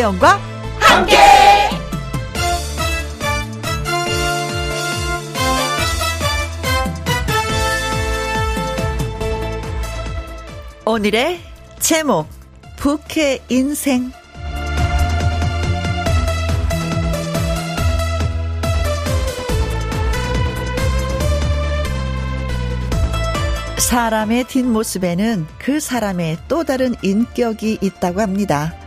김혜영과 함께. 오늘의 제목 부캐 인생 사람의 뒷모습에는 그 사람의 또 다른 인격이 있다고 합니다.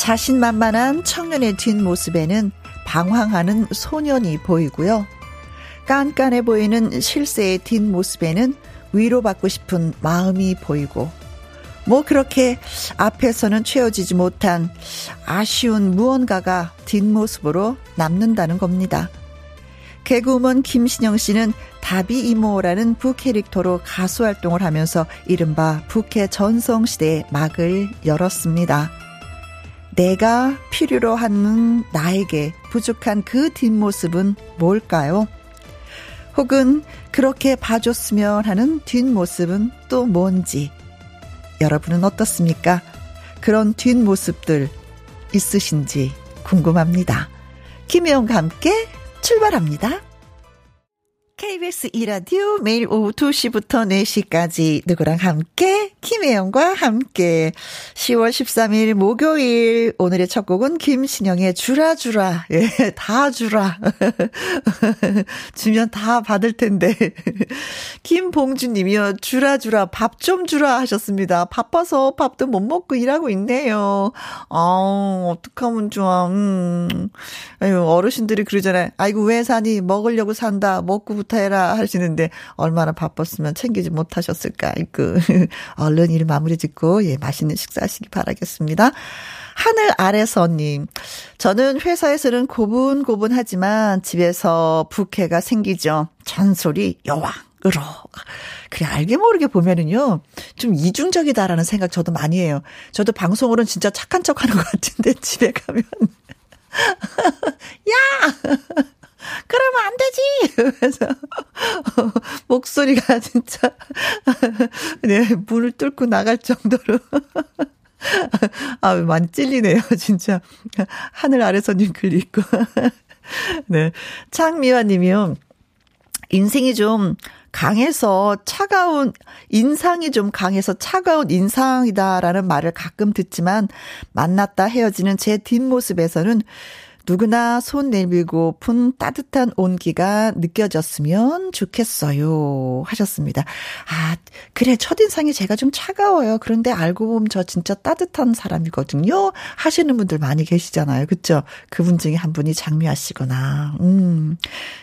자신만만한 청년의 뒷모습에는 방황하는 소년이 보이고요. 깐깐해 보이는 실세의 뒷모습에는 위로받고 싶은 마음이 보이고, 뭐 그렇게 앞에서는 채워지지 못한 아쉬운 무언가가 뒷모습으로 남는다는 겁니다. 개그우먼 김신영 씨는 다비 이모라는 부캐릭터로 가수 활동을 하면서 이른바 부캐 전성 시대의 막을 열었습니다. 내가 필요로 하는 나에게 부족한 그 뒷모습은 뭘까요? 혹은 그렇게 봐줬으면 하는 뒷모습은 또 뭔지. 여러분은 어떻습니까? 그런 뒷모습들 있으신지 궁금합니다. 김혜영과 함께 출발합니다. KBS 이라디오 매일 오후 2시부터 4시까지 누구랑 함께 김혜영과 함께 10월 13일 목요일 오늘의 첫 곡은 김신영의 주라 주라 예, 다 주라 주면 다 받을 텐데 김봉준 님이요 주라 주라 밥 좀 주라 하셨습니다. 바빠서 밥도 못 먹고 일하고 있네요. 아 어떡하면 좋아. 음. 아유 어르신들이 그러잖아요. 아이고 왜 사니 먹으려고 산다 먹고 부터 해라 하시는데 얼마나 바빴으면 챙기지 못하셨을까. 그 얼른 일 마무리 짓고 예 맛있는 식사하시기 바라겠습니다. 하늘 아래서님, 저는 회사에서는 고분고분하지만 집에서 부캐가 생기죠. 잔소리 여왕 으로. 그래, 알게 모르게 보면은요, 좀 이중적이다라는 생각 저도 많이 해요. 저도 방송으로는 진짜 착한 척 하는 것 같은데, 집에 가면. 야! 그러면 안 되지! 그래서, 목소리가 진짜, 네, 문을 뚫고 나갈 정도로. 아, 많이 찔리네요, 진짜. 하늘 아래서님 글 읽고. 네. 창미화 님이요. 인생이 좀 강해서 차가운, 인상이 좀 강해서 차가운 인상이다라는 말을 가끔 듣지만 만났다 헤어지는 제 뒷모습에서는 누구나 손 내밀고픈 따뜻한 온기가 느껴졌으면 좋겠어요. 하셨습니다. 아, 그래. 첫인상이 제가 좀 차가워요. 그런데 알고 보면 저 진짜 따뜻한 사람이거든요. 하시는 분들 많이 계시잖아요. 그쵸? 그분 중에 한 분이 장미아 씨거나. 음.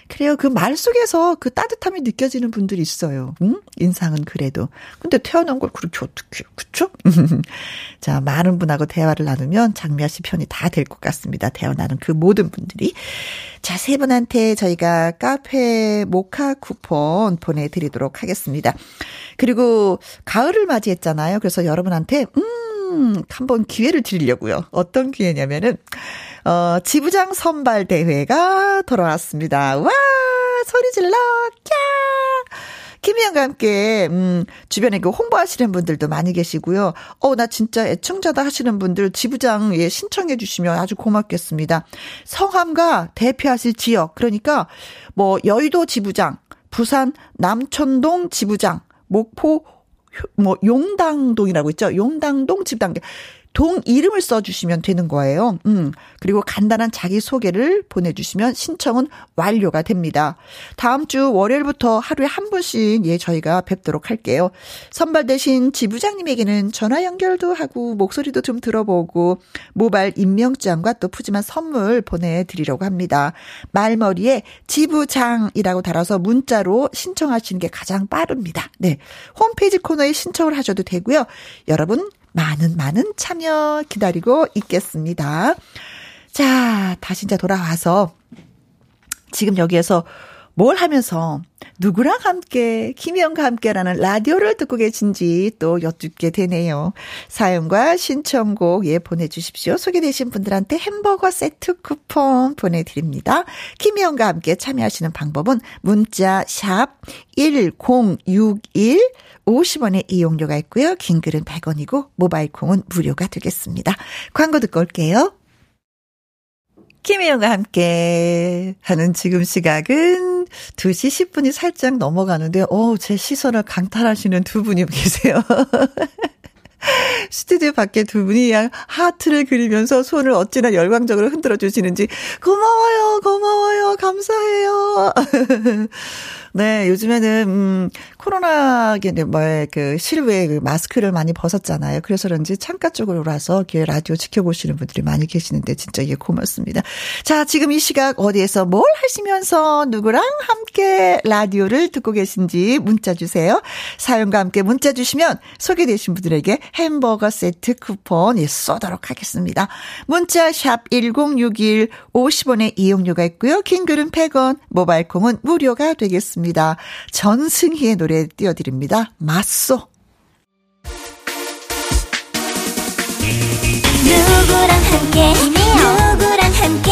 그래요. 그 말 속에서 그 따뜻함이 느껴지는 분들이 있어요. 음? 인상은 그래도. 근데 태어난 걸 그렇게 어떻게, 그쵸? 자, 많은 분하고 대화를 나누면 장미아 씨 편이 다 될 것 같습니다. 태어나는 그 모든 분들이. 자, 세 분한테 저희가 카페 모카 쿠폰 보내드리도록 하겠습니다. 그리고 가을을 맞이했잖아요. 그래서 여러분한테, 음, 한번 기회를 드리려고요. 어떤 기회냐면은, 어, 지부장 선발 대회가 돌아왔습니다. 와! 소리 질러! 캬! 김희영과 함께, 음, 주변에 그 홍보하시는 분들도 많이 계시고요. 어, 나 진짜 애청자다 하시는 분들 지부장, 예, 신청해 주시면 아주 고맙겠습니다. 성함과 대표하실 지역, 그러니까, 뭐, 여의도 지부장, 부산 남천동 지부장, 목포 뭐 용당동이라고 있죠. 용당동 지부장 동 이름을 써주시면 되는 거예요. 음, 그리고 간단한 자기 소개를 보내주시면 신청은 완료가 됩니다. 다음 주 월요일부터 하루에 한 분씩 예, 저희가 뵙도록 할게요. 선발되신 지부장님에게는 전화 연결도 하고 목소리도 좀 들어보고 모바일 임명장과 또 푸짐한 선물 보내드리려고 합니다. 말머리에 지부장이라고 달아서 문자로 신청하시는 게 가장 빠릅니다. 네. 홈페이지 코너에 신청을 하셔도 되고요. 여러분 많은 많은 참여 기다리고 있겠습니다. 자, 다시 이제 돌아와서 지금 여기에서 뭘 하면서 누구랑 함께, 김희영과 함께라는 라디오를 듣고 계신지 또 여쭙게 되네요. 사연과 신청곡 예 보내주십시오. 소개되신 분들한테 햄버거 세트 쿠폰 보내드립니다. 김희영과 함께 참여하시는 방법은 문자 샵 1061, 50원의 이용료가 있고요. 긴 글은 100원이고 모바일 콩은 무료가 되겠습니다. 광고 듣고 올게요. 김혜영과 함께 하는 지금 시각은 2시 10분이 살짝 넘어가는데, 어, 제 시선을 강탈하시는 두 분이 계세요. 스튜디오 밖에 두 분이 하트를 그리면서 손을 어찌나 열광적으로 흔들어 주시는지 고마워요, 고마워요, 감사해요. 네, 요즘에는, 음, 코로나게, 뭐, 그, 실외 그 마스크를 많이 벗었잖아요. 그래서 그런지 창가 쪽으로 와서 라디오 지켜보시는 분들이 많이 계시는데 진짜 이게 고맙습니다. 자, 지금 이 시각 어디에서 뭘 하시면서 누구랑 함께 라디오를 듣고 계신지 문자 주세요. 사연과 함께 문자 주시면 소개되신 분들에게 햄버거 세트 쿠폰 예, 쏘도록 하겠습니다. 문자 샵 1061, 50원의 이용료가 있고요. 긴 글은 100원, 모바일 콩은 무료가 되겠습니다. 전승희의 노래 띄워드립니다. 맞소. 누구랑 함께? 누구랑 함께?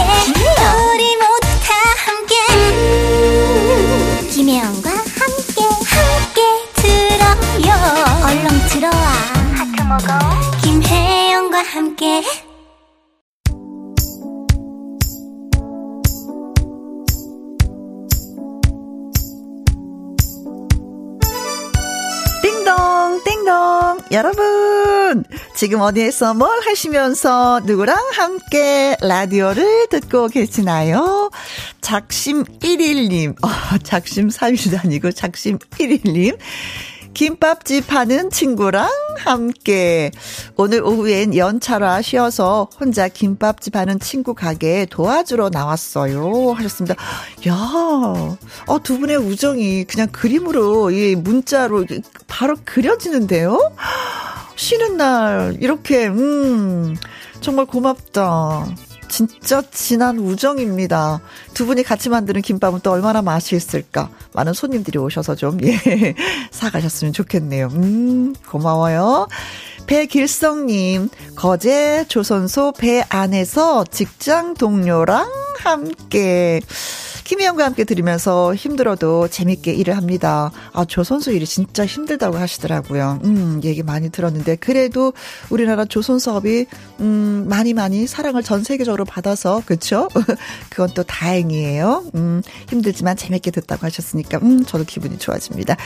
우리 모두 다 함께. 음, 김혜영과 함께 함께 들어요. 얼렁 들어와. 하트 먹어. 김혜영과 함께 띵동! 여러분! 지금 어디에서 뭘 하시면서 누구랑 함께 라디오를 듣고 계시나요? 작심 1일님. 어, 작심 3일 아니고 작심 1일님 김밥집 하는 친구랑 함께 오늘 오후엔 연차라 쉬어서 혼자 김밥집 하는 친구 가게에 도와주러 나왔어요. 하셨습니다. 야, 어, 두 분의 우정이 그냥 그림으로, 이 문자로 바로 그려지는데요? 쉬는 날, 이렇게, 음, 정말 고맙다. 진짜 진한 우정입니다. 두 분이 같이 만드는 김밥은 또 얼마나 맛있을까. 많은 손님들이 오셔서 좀, 예, 사가셨으면 좋겠네요. 음, 고마워요. 배길성님, 거제 조선소 배 안에서 직장 동료랑 함께 김희영과 함께 들으면서 힘들어도 재밌게 일을 합니다. 아, 조선소 일이 진짜 힘들다고 하시더라고요. 음, 얘기 많이 들었는데, 그래도 우리나라 조선소업이, 음, 많이 많이 사랑을 전 세계적으로 받아서, 그쵸? 그건 또 다행이에요. 음, 힘들지만 재밌게 듣다고 하셨으니까, 음, 저도 기분이 좋아집니다.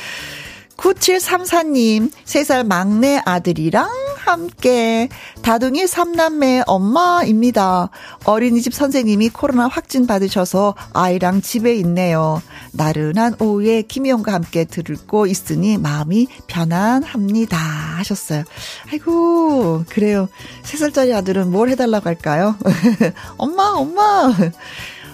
9734님, 3살 막내 아들이랑 함께 다둥이 3남매 엄마입니다. 어린이집 선생님이 코로나 확진 받으셔서 아이랑 집에 있네요. 나른한 오후에 김희영과 함께 들고 있으니 마음이 편안합니다. 하셨어요. 아이고, 그래요. 3살짜리 아들은 뭘 해달라고 할까요? 엄마, 엄마.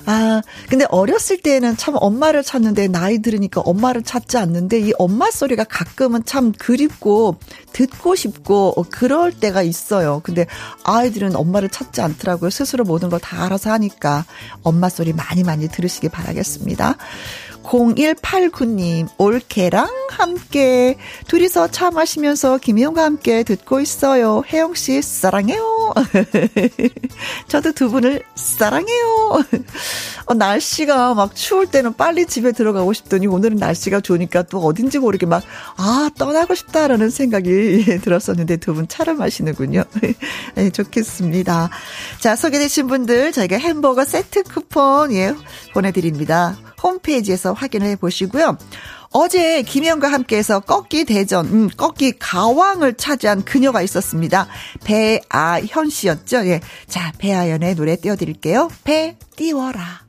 아, 근데 어렸을 때는 참 엄마를 찾는데 나이 들으니까 엄마를 찾지 않는데 이 엄마 소리가 가끔은 참 그립고 듣고 싶고 어, 그럴 때가 있어요. 근데 아이들은 엄마를 찾지 않더라고요. 스스로 모든 걸 다 알아서 하니까 엄마 소리 많이 많이 들으시기 바라겠습니다. 0189님, 올케랑 함께 둘이서 차 마시면서 김희영과 함께 듣고 있어요. 혜영씨, 사랑해요. 저도 두 분을 사랑해요. 어, 날씨가 막 추울 때는 빨리 집에 들어가고 싶더니 오늘은 날씨가 좋으니까 또 어딘지 모르게 막, 아, 떠나고 싶다라는 생각이 들었었는데 두 분 차를 마시는군요. 네, 좋겠습니다. 자, 소개되신 분들 저희가 햄버거 세트 쿠폰, 예, 보내드립니다. 홈페이지에서 확인해 보시고요. 어제 김혜영과 함께해서 꺾기 대전, 음, 꺾기 가왕을 차지한 그녀가 있었습니다. 배아현 씨였죠. 예. 자, 배아현의 노래 띄워드릴게요. 배 띄워라.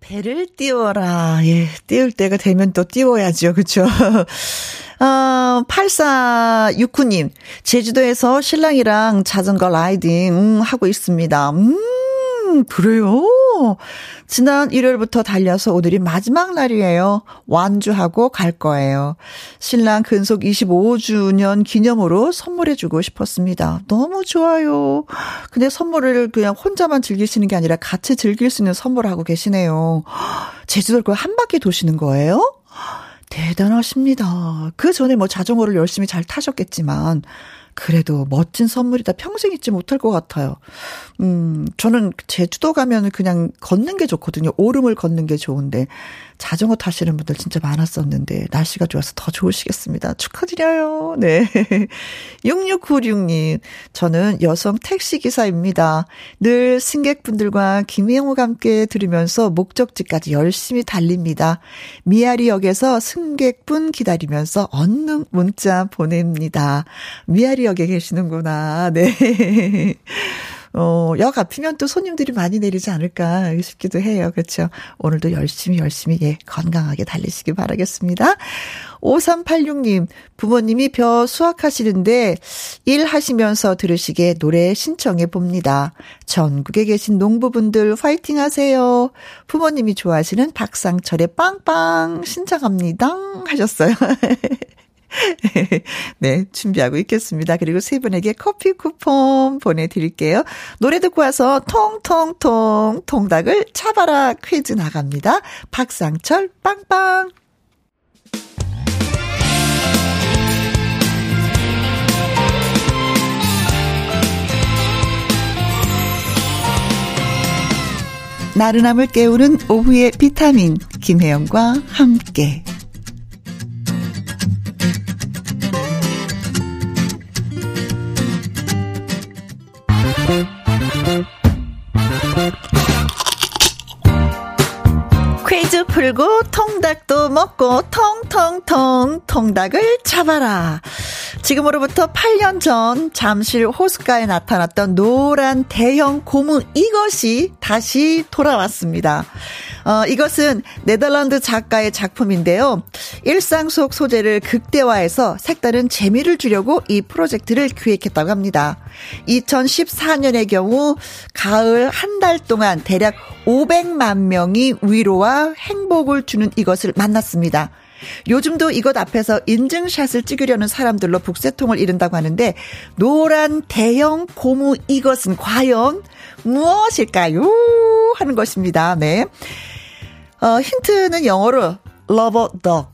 배를 띄워라. 예, 띄울 때가 되면 또 띄워야죠. 그쵸? 어, 8469님, 제주도에서 신랑이랑 자전거 라이딩, 음, 하고 있습니다. 음, 그래요? 오, 지난 일요일부터 달려서 오늘이 마지막 날이에요. 완주하고 갈 거예요. 신랑 근속 25주년 기념으로 선물해주고 싶었습니다. 너무 좋아요. 근데 선물을 그냥 혼자만 즐기시는 게 아니라 같이 즐길 수 있는 선물을 하고 계시네요. 제주도를 한 바퀴 도시는 거예요? 대단하십니다. 그 전에 뭐 자전거를 열심히 잘 타셨겠지만, 그래도 멋진 선물이다. 평생 잊지 못할 것 같아요. 음, 저는 제주도 가면 그냥 걷는 게 좋거든요. 오름을 걷는 게 좋은데. 자전거 타시는 분들 진짜 많았었는데 날씨가 좋아서 더 좋으시겠습니다. 축하드려요. 네. 6696님, 저는 여성 택시기사입니다. 늘 승객분들과 김혜영과 함께 들으면서 목적지까지 열심히 달립니다. 미아리역에서 승객분 기다리면서 언능 문자 보냅니다. 미아리역에 계시는구나. 네. 어, 역 앞이면 또 손님들이 많이 내리지 않을까 싶기도 해요. 그렇죠. 오늘도 열심히 열심히 예, 건강하게 달리시기 바라겠습니다. 5386님, 부모님이 벼 수확하시는데 일하시면서 들으시게 노래 신청해 봅니다. 전국에 계신 농부분들 화이팅 하세요. 부모님이 좋아하시는 박상철의 빵빵 신청합니다. 하셨어요. 네, 준비하고 있겠습니다. 그리고 세 분에게 커피 쿠폰 보내드릴게요. 노래 듣고 와서 통통통 통닭을 차바라 퀴즈 나갑니다. 박상철 빵빵. 나른함을 깨우는 오후의 비타민 김혜영과 함께 퀴즈 풀고 통닭도 먹고 통통통 통닭을 잡아라. 지금으로부터 8년 전 잠실 호숫가에 나타났던 노란 대형 고무 이것이 다시 돌아왔습니다. 어, 이것은 네덜란드 작가의 작품인데요. 일상 속 소재를 극대화해서 색다른 재미를 주려고 이 프로젝트를 기획했다고 합니다. 2014년의 경우 가을 한 달 동안 대략 500만 명이 위로와 행복을 주는 이것을 만났습니다. 요즘도 이것 앞에서 인증샷을 찍으려는 사람들로 북새통을 이룬다고 하는데 노란 대형 고무 이것은 과연 무엇일까요? 하는 것입니다. 네. 어, 힌트는 영어로 lover dog.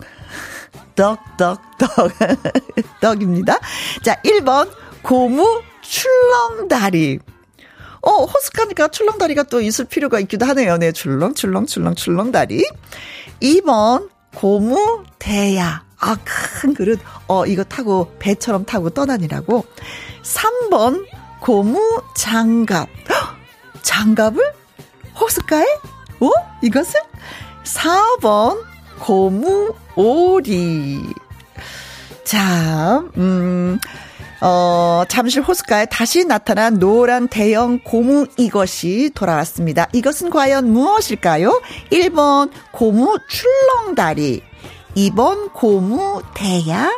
dog, dog, dog. dog입니다. 자, 1번 고무 출렁다리. 어, 호스카니까 출렁다리가 또 있을 필요가 있기도 하네요. 네, 출렁, 출렁, 출렁, 출렁다리. 2번 고무 대야. 아, 큰 그릇. 어, 이거 타고 배처럼 타고 떠다니라고. 3번 고무 장갑. 헉, 장갑을 호스카에? 어? 이것을? 4번 고무 오리. 자, 음, 어, 잠실 호숫가에 다시 나타난 노란 대형 고무 이것이 돌아왔습니다. 이것은 과연 무엇일까요? 1번 고무 출렁다리, 2번 고무 대야,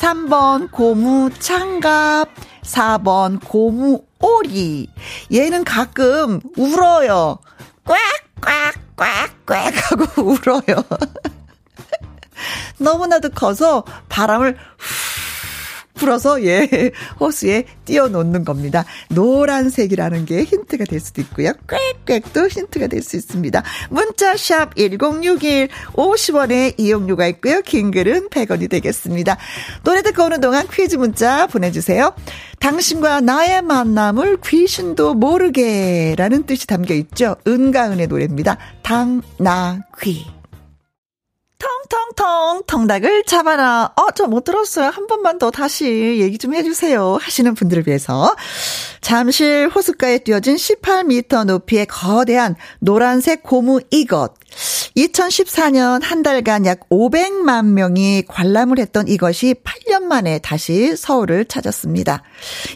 3번 고무 장갑, 4번 고무 오리. 얘는 가끔 울어요. 꽉 꽉꽉꽉 하고 울어요. 너무나도 커서 바람을 후 풀어서 예 호수에 띄워놓는 겁니다. 노란색이라는 게 힌트가 될 수도 있고요. 꽥꽥도 힌트가 될 수 있습니다. 문자샵 1061 50원의 이용료가 있고요. 긴 글은 100원이 되겠습니다. 노래 듣고 오는 동안 퀴즈 문자 보내주세요. 당신과 나의 만남을 귀신도 모르게라는 뜻이 담겨 있죠. 은가은의 노래입니다. 당나귀. 텅텅텅 텅닭을 잡아라. 어, 저 못 들었어요. 한 번만 더 다시 얘기 좀 해주세요. 하시는 분들을 위해서. 잠실 호숫가에 띄어진 18m 높이의 거대한 노란색 고무 이것. 2014년 한 달간 약 500만 명이 관람을 했던 이것이 8년 만에 다시 서울을 찾았습니다.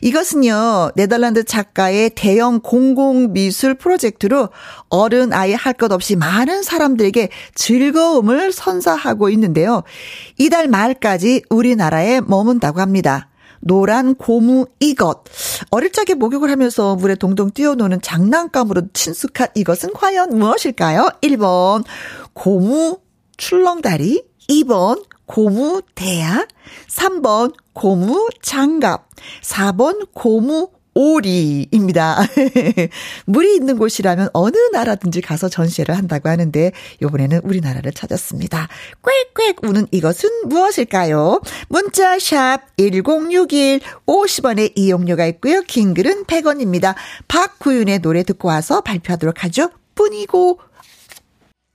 이것은요, 네덜란드 작가의 대형 공공미술 프로젝트로 어른 아이 할 것 없이 많은 사람들에게 즐거움을 선사하고 있는데요. 이달 말까지 우리나라에 머문다고 합니다. 노란 고무 이것. 어릴 적에 목욕을 하면서 물에 동동 뛰어노는 장난감으로 친숙한 이것은 과연 무엇일까요? 1번, 고무 출렁다리. 2번, 고무 대야. 3번, 고무 장갑. 4번, 고무 오리입니다. 물이 있는 곳이라면 어느 나라든지 가서 전시회를 한다고 하는데 이번에는 우리나라를 찾았습니다. 꽥꽥 우는 이것은 무엇일까요? 문자 샵 1061 50원의 이용료가 있고요. 긴 글은 100원입니다. 박구윤의 노래 듣고 와서 발표하도록 하죠. 뿐이고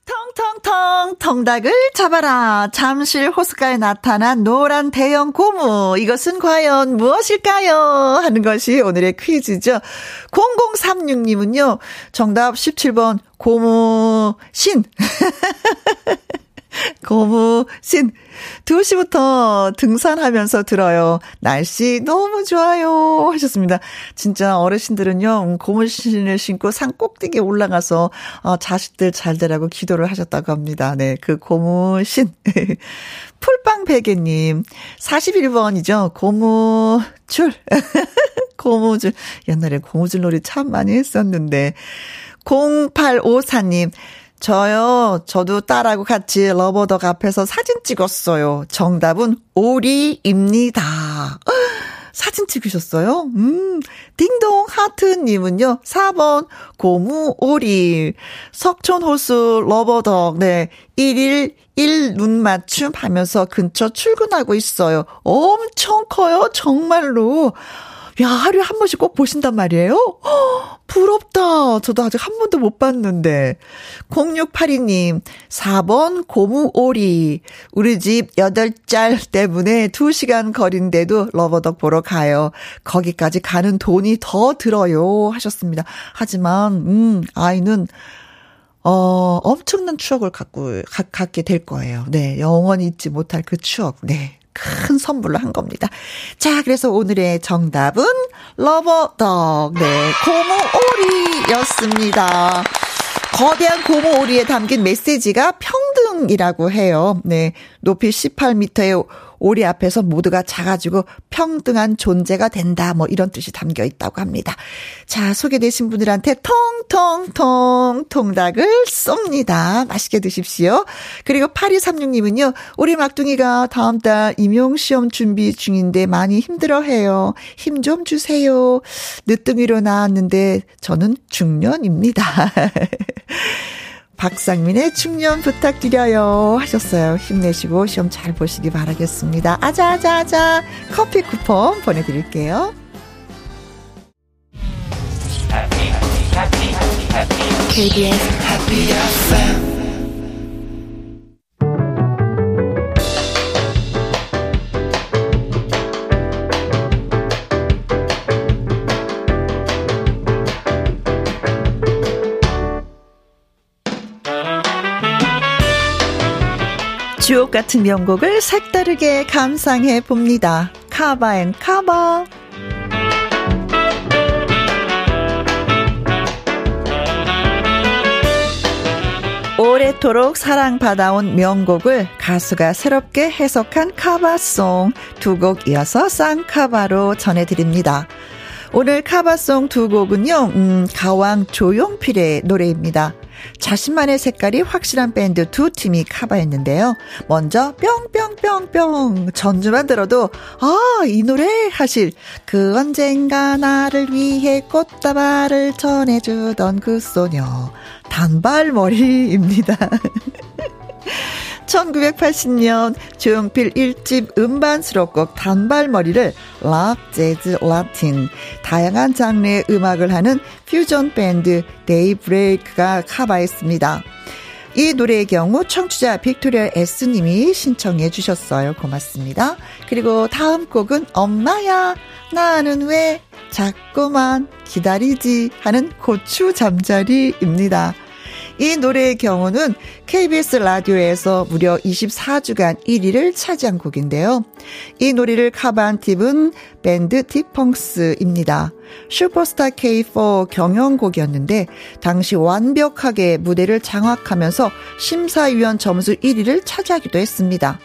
텅텅텅 통닭을 잡아라. 잠실 호숫가에 나타난 노란 대형 고무. 이것은 과연 무엇일까요? 하는 것이 오늘의 퀴즈죠. 0036님은요. 정답 17번 고무 신. 고무 신. 2시부터 등산하면서 들어요. 날씨 너무 좋아요. 하셨습니다. 진짜 어르신들은요, 고무 신을 신고 산 꼭대기에 올라가서, 어, 자식들 잘 되라고 기도를 하셨다고 합니다. 네, 그 고무 신. 풀빵 베개 님, 41번이죠. 고무 줄. 고무줄. 옛날에 고무줄 놀이 참 많이 했었는데. 0854님, 저요, 저도 딸하고 같이 러버덕 앞에서 사진 찍었어요. 정답은 오리입니다. 사진 찍으셨어요? 음, 딩동 하트님은요, 4번, 고무 오리. 석촌호수 러버덕, 네, 1일 1 눈 맞춤 하면서 근처 출근하고 있어요. 엄청 커요, 정말로. 야, 하루에 한 번씩 꼭 보신단 말이에요? 허, 부럽다. 저도 아직 한 번도 못 봤는데. 0682님, 4번 고무오리. 우리 집 8짤 때문에 2시간 거리인데도 러버덕 보러 가요. 거기까지 가는 돈이 더 들어요. 하셨습니다. 하지만, 음, 아이는, 어, 엄청난 추억을 갖고, 가, 갖게 될 거예요. 네, 영원히 잊지 못할 그 추억. 네, 큰 선물로 한 겁니다. 자, 그래서 오늘의 정답은 러버덕, 네, 고무오리였습니다. 거대한 고무오리에 담긴 메시지가 평등이라고 해요. 네, 높이 18m의 오리 앞에서 모두가 작아지고 평등한 존재가 된다. 뭐 이런 뜻이 담겨 있다고 합니다. 자, 소개되신 분들한테 통통통 통닭을 쏩니다. 맛있게 드십시오. 그리고 8236님은요. 우리 막둥이가 다음 달 임용시험 준비 중인데 많이 힘들어 해요. 힘 좀 주세요. 늦둥이로 나왔는데 저는 중년입니다. 박상민의 충년 부탁드려요 하셨어요. 힘내시고 시험 잘 보시기 바라겠습니다. 아자아자아자 커피 쿠폰 보내드릴게요. KBS 같은 명곡을 색다르게 감상해 봅니다. cover and cover. 오래도록 사랑받아온 명곡을 가수가 새롭게 해석한 cover song 두 곡 이어서 쌍cover로 전해드립니다. 오늘 cover song 두 곡은요, 음, 가왕 조용필의 노래입니다. 자신만의 색깔이 확실한 밴드 두 팀이 카바했는데요. 먼저 뿅뿅뿅뿅 전주만 들어도 아, 이 노래 하실 그 언젠가 나를 위해 꽃다발을 전해주던 그 소녀 단발머리입니다. 1980년 조용필 1집 음반 수록곡 단발머리를 락, 재즈, 라틴 다양한 장르의 음악을 하는 퓨전 밴드 데이브레이크가 커버했습니다. 이 노래의 경우 청취자 빅토리아 S님이 신청해 주셨어요. 고맙습니다. 그리고 다음 곡은 엄마야 나는 왜 자꾸만 기다리지 하는 고추 잠자리입니다. 이 노래의 경우는 KBS 라디오에서 무려 24주간 1위를 차지한 곡인데요. 이 노래를 커버한 팀은 밴드 딕펑스입니다. 슈퍼스타 K4 경연곡이었는데 당시 완벽하게 무대를 장악하면서 심사위원 점수 1위를 차지하기도 했습니다.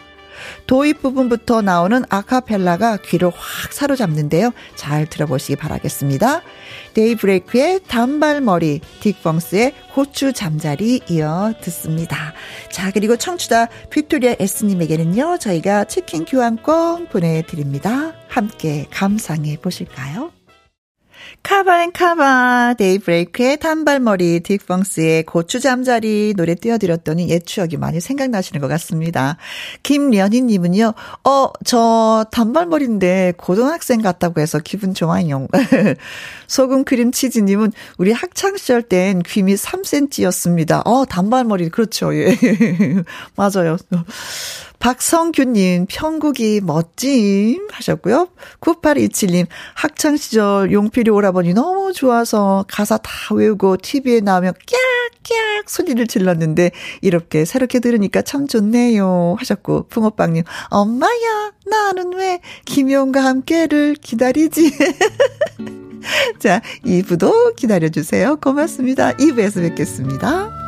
도입 부분부터 나오는 아카펠라가 귀를 확 사로잡는데요. 잘 들어보시기 바라겠습니다. 데이브레이크의 단발머리, 딕펑스의 고추 잠자리 이어 듣습니다. 자, 그리고 청취자 빅토리아 S님에게는요, 저희가 치킨 교환권 보내드립니다. 함께 감상해 보실까요? cover and cover, 데이브레이크의 단발머리, 딕펑스의 고추 잠자리 노래 띄워드렸더니 옛 추억이 많이 생각나시는 것 같습니다. 김련희님은요, 어, 저 단발머리인데 고등학생 같다고 해서 기분 좋아요. 소금 크림 치즈님은 우리 학창시절 땐 귀밑 3cm였습니다. 어, 단발머리, 그렇죠. 예. 맞아요. 박성규님, 편국이 멋짐 하셨고요. 9827님, 학창시절 용필이 오라버니 너무 좋아서 가사 다 외우고 TV에 나오면 깍깍 소리를 질렀는데 이렇게 새롭게 들으니까 참 좋네요 하셨고, 붕어빵님, 엄마야, 나는 왜 김용과 함께를 기다리지? 자, 2부도 기다려주세요. 고맙습니다. 2부에서 뵙겠습니다.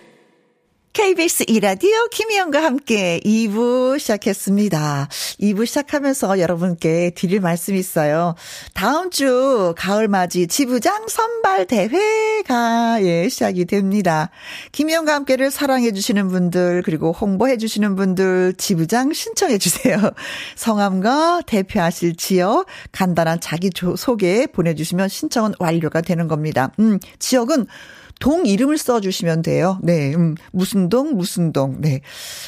KBS 이라디오 김희영과 함께 2부 시작했습니다. 2부 시작하면서 여러분께 드릴 말씀이 있어요. 다음 주 가을맞이 지부장 선발 대회가 예, 시작이 됩니다. 김희영과 함께를 사랑해 주시는 분들 그리고 홍보해 주시는 분들 지부장 신청해 주세요. 성함과 대표하실 지역 간단한 자기 소개 보내주시면 신청은 완료가 되는 겁니다. 음, 지역은 동 이름을 써주시면 돼요. 네, 음, 무슨 동, 무슨 동. 네.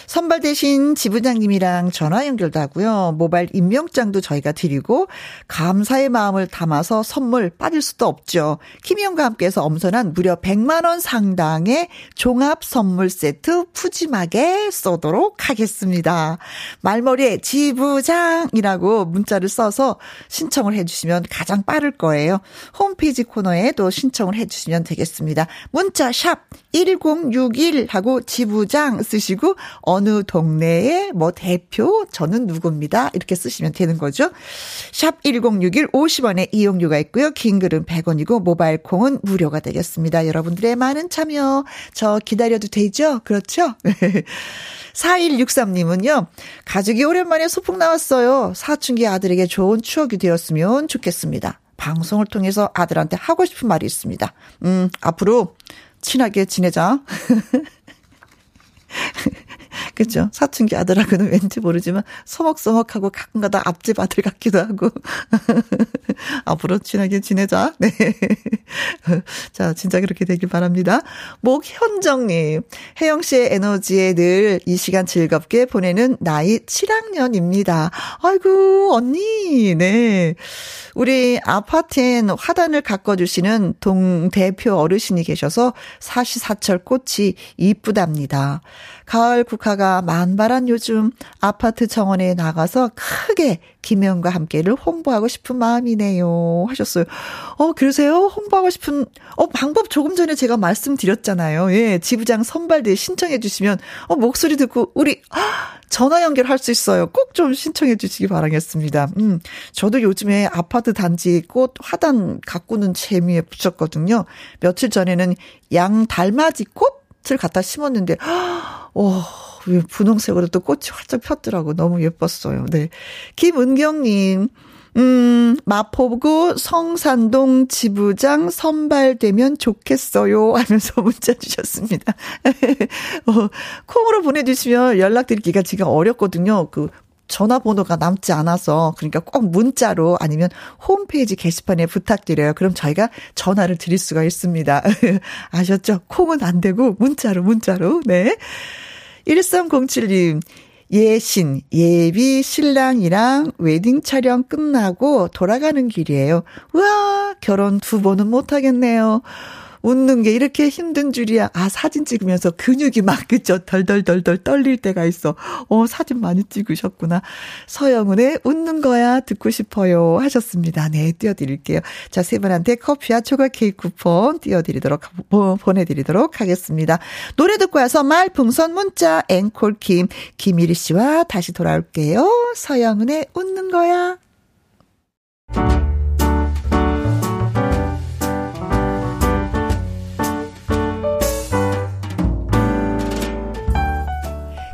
선발 대신 지부장님이랑 전화 연결도 하고요. 모바일 임명장도 저희가 드리고, 감사의 마음을 담아서 선물 빠질 수도 없죠. 김희영과 함께해서 엄선한 무려 100만원 상당의 종합 선물 세트 푸짐하게 쏘도록 하겠습니다. 말머리에 지부장이라고 문자를 써서 신청을 해주시면 가장 빠를 거예요. 홈페이지 코너에 또 신청을 해주시면 되겠습니다. 문자 샵 1061 하고 지부장 쓰시고 어느 동네에 뭐 대표 저는 누구입니다. 이렇게 쓰시면 되는 거죠. 샵 1061 50원에 이용료가 있고요. 긴 글은 100원이고 모바일 콩은 무료가 되겠습니다. 여러분들의 많은 참여 저 기다려도 되죠? 그렇죠? 4163님은요, 가족이 오랜만에 소풍 나왔어요. 사춘기 아들에게 좋은 추억이 되었으면 좋겠습니다. 방송을 통해서 아들한테 하고 싶은 말이 있습니다. 음, 앞으로 친하게 지내자. 그죠? 사춘기 아들하고는 왠지 모르지만 서먹서먹하고 가끔가다 앞집 아들 같기도 하고. 앞으로 친하게 지내자. 네. 자, 진짜 그렇게 되길 바랍니다. 목현정님, 혜영 씨의 에너지에 늘 이 시간 즐겁게 보내는 나이 7학년입니다. 아이고, 언니, 네. 우리 아파트엔 화단을 가꿔주시는 동 대표 어르신이 계셔서 사시사철 꽃이 이쁘답니다. 가을 국화가 만발한 요즘 아파트 정원에 나가서 크게 김혜영과 함께를 홍보하고 싶은 마음이네요. 하셨어요. 어, 그러세요? 홍보하고 싶은, 어, 방법 조금 전에 제가 말씀드렸잖아요. 예, 지부장 선발대 신청해 주시면, 어, 목소리 듣고, 우리, 아, 전화 연결할 수 있어요. 꼭 좀 신청해 주시기 바라겠습니다. 음, 저도 요즘에 아파트 단지 꽃 화단 가꾸는 재미에 붙였거든요. 며칠 전에는 양 달맞이 꽃을 갖다 심었는데, 오, 분홍색으로 또 꽃이 활짝 폈더라고. 너무 예뻤어요. 네. 김은경님, 음, 마포구 성산동 지부장 선발되면 좋겠어요. 하면서 문자 주셨습니다. 어, 콩으로 보내주시면 연락드리기가 지금 어렵거든요. 그, 전화번호가 남지 않아서 그러니까 꼭 문자로 아니면 홈페이지 게시판에 부탁드려요. 그럼 저희가 전화를 드릴 수가 있습니다. 아셨죠? 콩은 안 되고 문자로 문자로. 네. 1307님 예신, 예비 신랑이랑 웨딩 촬영 끝나고 돌아가는 길이에요. 우와, 결혼 두 번은 못하겠네요. 웃는 게 이렇게 힘든 줄이야. 아, 사진 찍으면서 근육이 막, 그죠? 덜덜덜덜 떨릴 때가 있어. 어, 사진 많이 찍으셨구나. 서영은의 웃는 거야 듣고 싶어요 하셨습니다. 네, 띄워드릴게요. 자, 세 분한테 커피와 초과 케이크 쿠폰 띄워드리도록, 보내드리도록 하겠습니다. 노래 듣고 와서 말풍선 문자 앵콜킴 김일희 씨와 다시 돌아올게요. 서영은의 웃는 거야.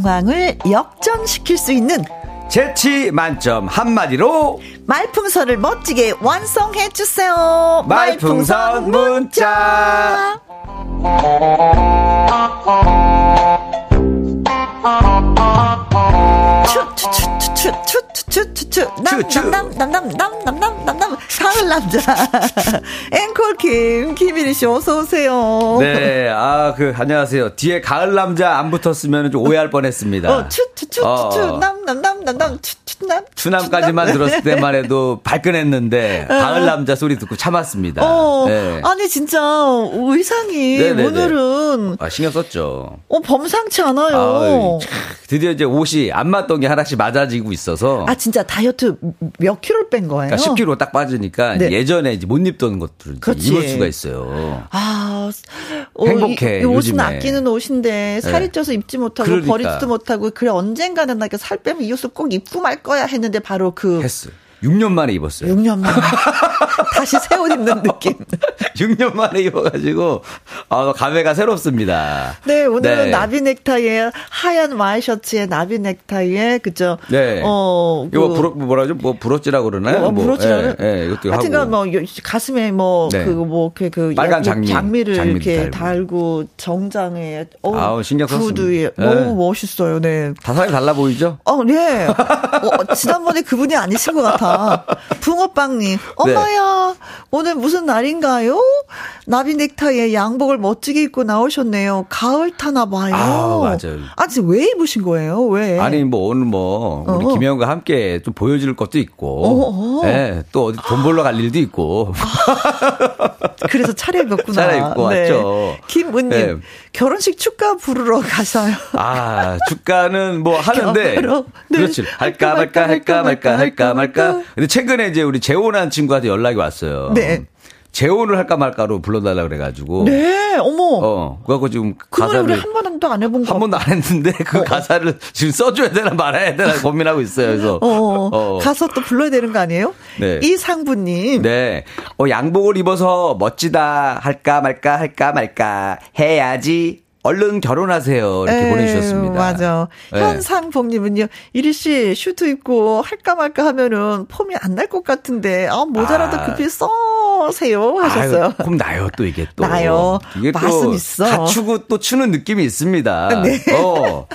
상황을 역전시킬 수 있는 재치 만점 한마디로 말풍선을 멋지게 완성해 주세요. 말풍선 문자. 추추추추추추추추추 남남남남남남남남남 사흘 남자 앵콜 김 김일희 씨 어서 오세요. 네, 아 그 안녕하세요. 뒤에 가을 남자 안 붙었으면 좀 오해할 뻔 했습니다. 어 추 추추추추 남 남 남 남 남 추 추남 추남까지만 들었을 때만 해도 발끈했는데 가을 남자 소리 듣고 참았습니다. 어, 네. 아니 진짜 의상이 네네네. 오늘은 아, 신경 썼죠. 어 범상치 않아요. 아, 드디어 이제 옷이 안 맞던 게 하나씩 맞아지고 있어서. 아, 진짜 다이어트 몇 킬로 뺀 거예요? 그러니까 10킬로 딱 빠지 니까 네. 예전에 이제 못 입던 것들을 입을 수가 있어요. 아, 어, 행복해. 이, 이 옷은 아끼는 옷인데 살이 네. 쪄서 입지 못하고 그러니까. 버리지도 못하고 그래 언젠가는 나살 빼면 이 옷을 꼭 입고 말 거야 했는데 바로 그 했어. 6년 만에 입었어요. 6년 만에. 다시 새 옷 입는 느낌. 6년 만에 입어가지고, 아, 감회가 새롭습니다. 네, 오늘은 네. 나비 넥타이에 하얀 와이셔츠에 나비 넥타이에, 그죠? 네. 어, 이거 그, 부러, 뭐라죠? 뭐, 부러지라고 그러나요? 어, 뭐, 부러지라고? 예, 네, 네, 이것도 하여튼간 뭐, 가슴에 뭐, 네. 그, 뭐, 그, 그, 빨간 장미. 장미를 이렇게 달고, 달고 정장에, 어, 아우, 신경 썼습니다. 구두에. 네. 너무 멋있어요, 네. 다사이 달라 보이죠? 어, 네. 어, 지난번에 그분이 아니신 것 같아. 붕어빵님, 엄마야, 네. 오늘 무슨 날인가요? 나비 넥타이에 양복을 멋지게 입고 나오셨네요. 가을 타나 봐요. 아, 맞아요. 아직 왜 입으신 거예요? 왜? 아니, 뭐, 오늘 뭐, 우리 어 김혜영과 함께 좀 보여줄 것도 있고, 어어. 네, 또 어디 돈 벌러 갈 일도 있고. 아, 그래서 차려입었구나. 차려입고 네. 왔죠. 김은님, 네. 결혼식 축가 부르러 가서요. 아, 축가는 뭐 하는데. 네. 그렇지. 할까 말까, 할까 말까, 할까 말까. 근데 최근에 이제 우리 재혼한 친구한테 연락이 왔어요. 네. 재혼을 할까 말까로 불러달라 그래가지고. 네, 어머. 어, 그래갖고 지금 그 가사를. 한 번도 안 해본 거. 한 번도 안 했는데 그 어. 가사를 지금 써줘야 되나 말아야 되나 고민하고 있어요. 그래서. 어, 어. 어. 가서 또 불러야 되는 거 아니에요? 네. 이상부님. 네. 어, 양복을 입어서 멋지다 할까 말까 할까 말까 해야지 얼른 결혼하세요. 이렇게 에이, 보내주셨습니다. 맞아. 네. 현상봉님은요, 이리 씨, 슈트 입고 할까 말까 하면은 폼이 안 날 것 같은데, 아, 모자라도 아. 급히 써 어서오세요. 하셨어요. 아유, 그럼 나요, 또 이게 또. 나요. 이게 맛은 있어. 갖추고 또 추는 느낌이 있습니다. 네. 어.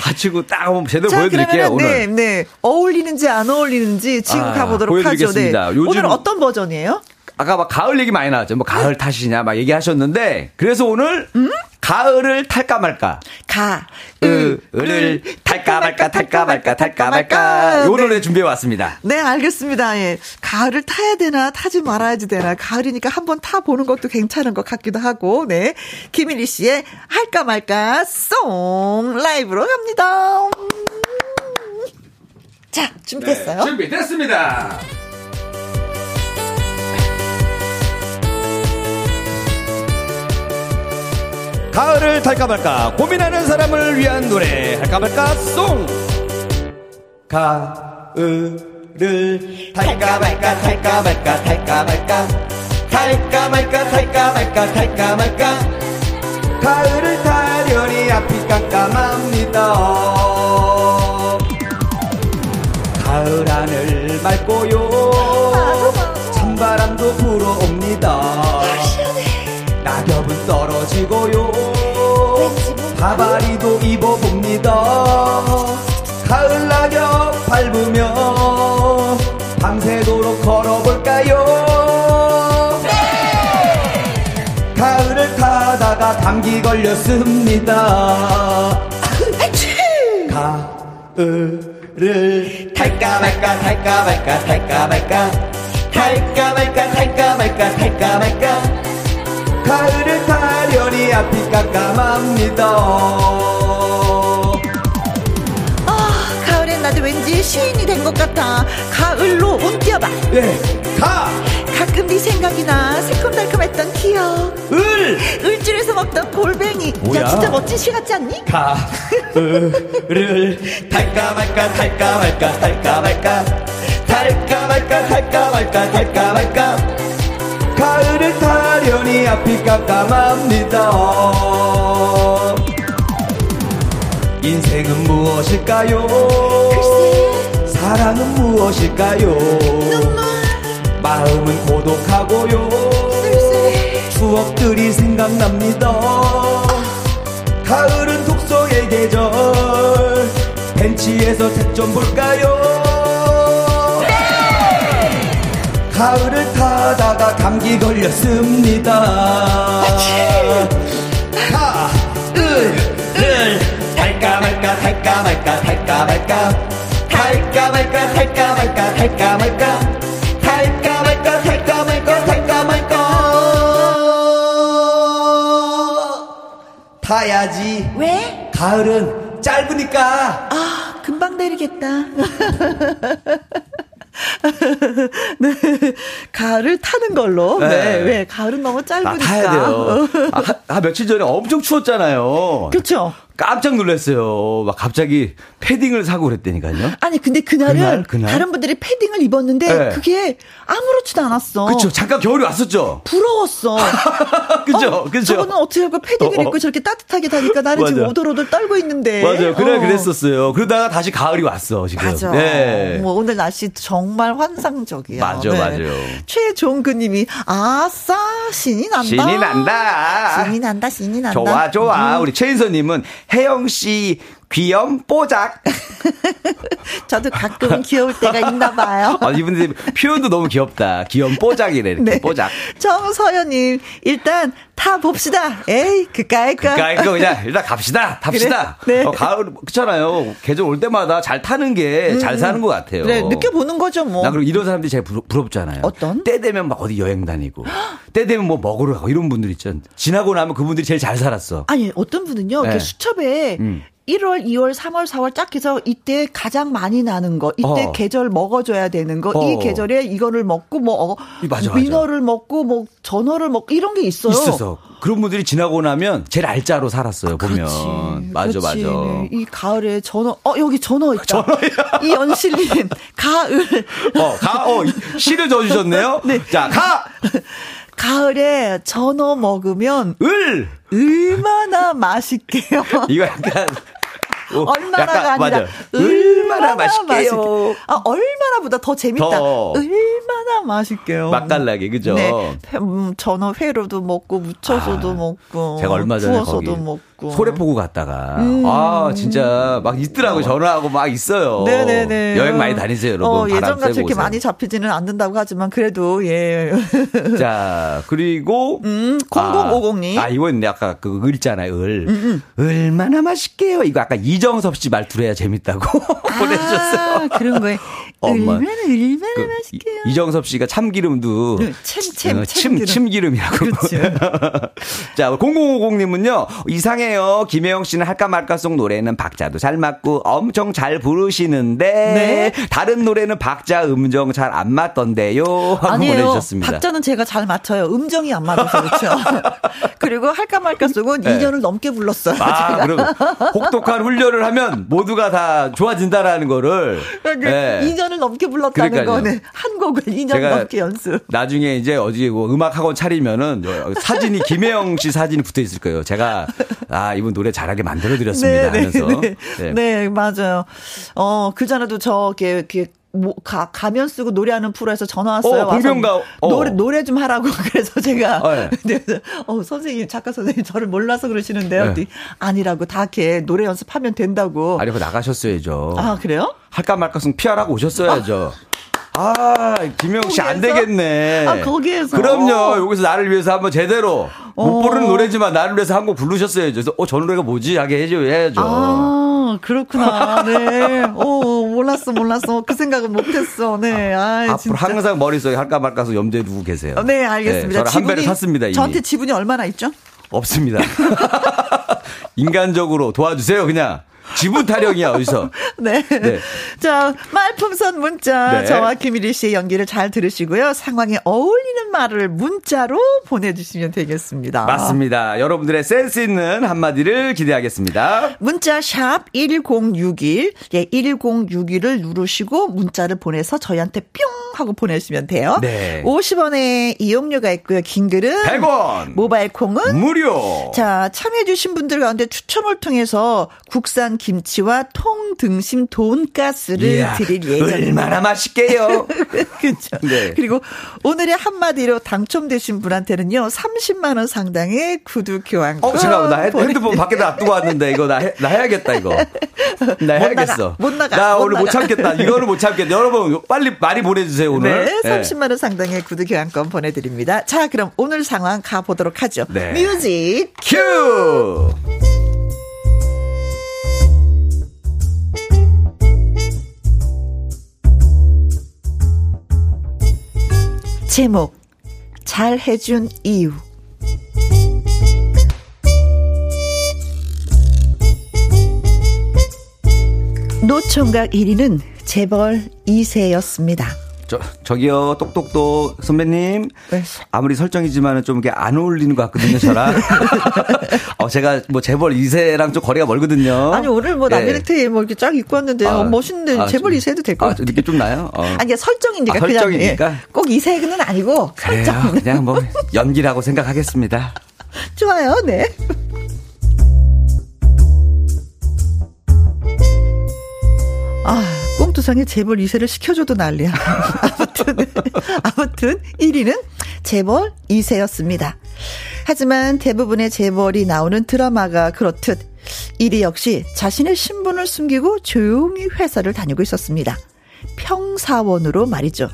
갖추고 딱 한번 제대로 자, 보여드릴게요, 오늘. 네, 네. 어울리는지 안 어울리는지 지금 아, 가보도록 하죠. 네. 요즘 오늘 어떤 버전이에요? 아까 막 가을 얘기 많이 나왔죠. 뭐 가을 탓이냐 막 얘기하셨는데 그래서 오늘 음? 가을을 탈까 말까. 가. 을을 탈까 말까 탈까 말까 탈까 말까. 요 노래 네. 준비해 왔습니다. 네, 알겠습니다. 예. 가을을 타야 되나 타지 말아야지 되나. 가을이니까 한번 타 보는 것도 괜찮은 것 같기도 하고. 네. 김일리 씨의 할까 말까 송 라이브로 갑니다. 자, 준비됐어요? 네, 준비됐습니다. 가을을 탈까 말까 고민하는 사람을 위한 노래 할까 말까 송. 가을을 탈까 말까 탈까 말까 탈까 말까 탈까 말까 탈까 말까 탈까 말까. 가을을 타려니 앞이 깜깜합니다. 가을 하늘 맑고요. 찬바람도 불어옵니다 떨어지고요. 가바리도 입어봅니다. 가을 낙엽 밟으며 밤새도록 걸어볼까요? 네! 가을을 타다가 감기 걸렸습니다. 가을을 탈까 말까 탈까 말까 탈까 말까. 탈까 말까 탈까 말까 탈까 말까 가을을 타려니 앞이 깜깜합니다. 아, 가을엔 나도 왠지 시인이 된 것 같아. 가을로 운 띄어봐. 네, 가. 가끔 네 생각이 나 새콤달콤했던 기억. 을. 을줄에서 먹던 골뱅이. 뭐야? 야, 진짜 멋진 시 같지 않니? 가. 을을 탈까 말까 탈까 말까 탈까 말까 탈까 말까 탈까 말까 탈까 말까 가을을 타려니 앞이 깜깜합니다 인생은 무엇일까요. 사랑은 무엇일까요. 마음은 고독하고요. 추억들이 생각납니다 가을은 독서의 계절 벤치에서 책 좀 볼까요 가을을 타다가 감기 걸렸습니다. 가을을 탈까 말까 탈까 말까 탈까 말까 탈까 말까 탈까 말까 탈까 말까 탈까 말까 탈까 말까 탈까 말까 타야지. 왜? 가을은 짧으니까. 아, 금방 내리겠다. 네. 가을을 타는 걸로. 네. 네. 왜? 가을은 너무 짧으니까. 아, 타야 돼요. 아, 아, 며칠 전에 엄청 추웠잖아요. 그렇죠. 깜짝 놀랐어요. 막 갑자기 패딩을 사고 그랬다니까요. 아니 근데 그날은 그날, 그날? 다른 분들이 패딩을 입었는데 네. 그게 아무렇지도 않았어. 그렇죠. 잠깐 겨울이 왔었죠. 부러웠어. 그죠, 어, 그죠. 저거는 어떻게 할까 패딩을 어, 어. 입고 저렇게 따뜻하게 다니까 나는 지금 오돌오돌 떨고 있는데. 맞아요. 그날 어. 그랬었어요. 그러다가 다시 가을이 왔어 지금. 맞아. 네. 뭐 오늘 날씨 정말 환상적이야. 맞아, 네. 맞아요. 최종근님이 아싸 신이 난다. 신이 난다. 신이 난다. 신이 난다. 좋아, 좋아. 음. 우리 최인서님은 혜영 씨 귀염 뽀작. 저도 가끔 귀여울 때가 있나 봐요. 아, 이분들 표현도 너무 귀엽다. 귀염 뽀작이래, 이렇게 네. 뽀작. 정서연님, 일단 타 봅시다. 에이, 그까이 거. 그까이 거 그냥 일단 갑시다. 탑시다. 그래? 네. 어, 가을, 그렇잖아요. 계절 올 때마다 잘 타는 게잘 음, 사는 것 같아요. 네, 느껴보는 거죠, 뭐. 나 그리고 이런 사람들이 제일 부럽, 잖아요 어떤? 때 되면 막 어디 여행 다니고, 때 되면 뭐 먹으러 가고 이런 분들 있잖아요. 지나고 나면 그분들이 제일 잘 살았어. 아니, 어떤 분은요, 네. 수첩에 음. 1월, 2월, 3월, 4월 쫙 해서 이때 가장 많이 나는 거, 이때 어. 계절 먹어줘야 되는 거, 어. 이 계절에 이거를 먹고 뭐 어, 맞아, 맞아. 민어를 먹고 뭐 전어를 먹고 이런 게 있어요. 있어서 그런 분들이 지나고 나면 제일 알짜로 살았어요 아, 보면. 맞아 그렇지. 맞아. 네. 이 가을에 전어, 어 여기 전어 있다. 전어야. 이 연실님 가을. 어, 가, 어 시를 져주셨네요. 네. 자 가. 가을에 전어 먹으면 을 얼마나 맛있게요. 이거 약간 오, 얼마나가 아니라 맞아. 얼마나 맛있게요. 맛있게. 아 얼마나보다 더 재밌다. 더. 얼마나 맛있게요. 맛깔나게, 그죠? 네. 음, 전어 회로도 먹고, 무쳐서도 아, 먹고. 제가 얼마 전에 구워서도 먹고. 소래포구 갔다가. 음. 아, 진짜 막 있더라고. 요 전화하고 막 있어요. 네네네. 여행 많이 다니세요, 여러분. 어, 예전같이 이렇게 많이 잡히지는 않는다고 하지만, 그래도, 예. 자, 그리고. 음, 0050님. 아, 아, 이건 아까 그 을잖아요, 을. 음, 음. 얼마나 맛있게요. 이거 아까 이정섭 씨 말투로 해야 재밌다고 아, 보내주셨어요. 그런 거에. 얼마나, 얼마나 그, 맛있게요. 이정섭 씨가 참기름도. 참, 참, 어, 침, 참기름이라고. 그렇죠. 자, 0050님은요, 이상해 요. 김혜영 씨는 할까 말까 속 노래는 박자도 잘 맞고 엄청 잘 부르시는데, 네. 다른 노래는 박자 음정 잘 안 맞던데요. 하고 아니에요. 보내주셨습니다. 박자는 제가 잘 맞춰요. 음정이 안 맞아서 그렇죠. 그리고 할까 말까 속은 네. 2년을 넘게 불렀어요. 아, 그럼 혹독한 훈련을 하면 모두가 다 좋아진다라는 거를. 그러니까 네. 2년을 넘게 불렀다는 거는 한 곡을 2년 넘게 연습. 나중에 이제 어디 뭐 음악 학원 차리면은 사진이 김혜영 씨 사진이 붙어 있을 거예요. 제가 아 이분 노래 잘하게 만들어 드렸습니다 네, 네, 하면서. 네, 네. 네, 맞아요. 어 그 전에도 저게 이렇게 뭐, 가, 가면 쓰고 노래하는 프로에서 전화 왔어요. 어, 공병가. 어. 노래, 노래 좀 하라고. 그래서 제가. 어, 네. 어, 선생님, 작가 선생님, 저를 몰라서 그러시는데요. 네. 아니라고 다 이렇게 노래 연습하면 된다고. 아니, 그 나가셨어야죠. 아, 그래요? 할까 말까 승 피하라고 오셨어야죠. 아, 김영 씨 안 되겠네. 아, 거기에서. 그럼요. 여기서 나를 위해서 한번 제대로 못 부르는 어. 노래지만 나를 위해서 한곡 부르셨어야죠. 그래서 어, 저 노래가 뭐지? 하게 해줘야죠. 아, 그렇구나. 네. 어, 몰랐어, 몰랐어. 그 생각은 못했어. 네. 아, 앞으로 진짜. 항상 머릿속에 할까 말까서 염두에 두고 계세요. 네, 알겠습니다. 네, 저한 배를 샀습니다. 이미. 저한테 지분이 얼마나 있죠? 없습니다. 인간적으로 도와주세요, 그냥. 지분 타령이야, 어디서. 네. 네. 자, 말풍선 문자. 네. 저와 김일희 씨의 연기를 잘 들으시고요. 상황에 어울리는 말을 문자로 보내주시면 되겠습니다. 맞습니다. 여러분들의 센스 있는 한마디를 기대하겠습니다. 문자 샵 1061. 예, 1061을 누르시고 문자를 보내서 저희한테 뿅 하고 보내시면 돼요. 네. 50원의 이용료가 있고요. 긴 글은 100원. 모바일 콩은 무료. 자, 참여해주신 분들 가운데 추첨을 통해서 국산 김치와 통 등심 돈가스를 이야, 드릴 예정입니다. 얼마나 맛있게요. 그렇죠. 네. 그리고 오늘의 한마디로 당첨되신 분한테는요. 30만 원 상당의 구두 교환권. 어, 잠깐만. 나 핸드폰 밖에 놔두고 왔는데 이거 나, 해, 나 해야겠다 이거. 나 해야겠어. 못 나가. 나못 오늘 나가. 못 참겠다. 이거는 못 참겠다. 여러분 빨리 많이 보내주세요 오늘. 네, 30만 원 상당의 구두 교환권 보내드립니다. 자, 그럼 오늘 상황 가보도록 하죠. 네. music cue. 제목 잘 해준 이유 노총각 1위는 재벌 2세였습니다. 저, 저기요, 똑똑똑 선배님. 네. 아무리 설정이지만은 좀 이게 안 어울리는 것 같거든요, 저랑. 어, 제가 뭐 재벌 2세랑 좀 거리가 멀거든요. 아니, 오늘 뭐 남미렉트에 네. 뭐 이렇게 쫙 입고 왔는데, 아, 어, 멋있는데 아, 재벌 2세 해도 될 것 같아요. 아, 느낌 좀 나요? 어. 아니, 설정이니까. 아, 설정이니까. 그냥, 예, 꼭 2세는 아니고, 설정. 그래요, 그냥 뭐 연기라고 생각하겠습니다. 좋아요, 네. 아. 꽁투상에 재벌 2세를 시켜줘도 난리야. 아무튼, 아무튼 1위는 재벌 2세였습니다. 하지만 대부분의 재벌이 나오는 드라마가 그렇듯 1위 역시 자신의 신분을 숨기고 조용히 회사를 다니고 있었습니다. 평사원으로 말이죠.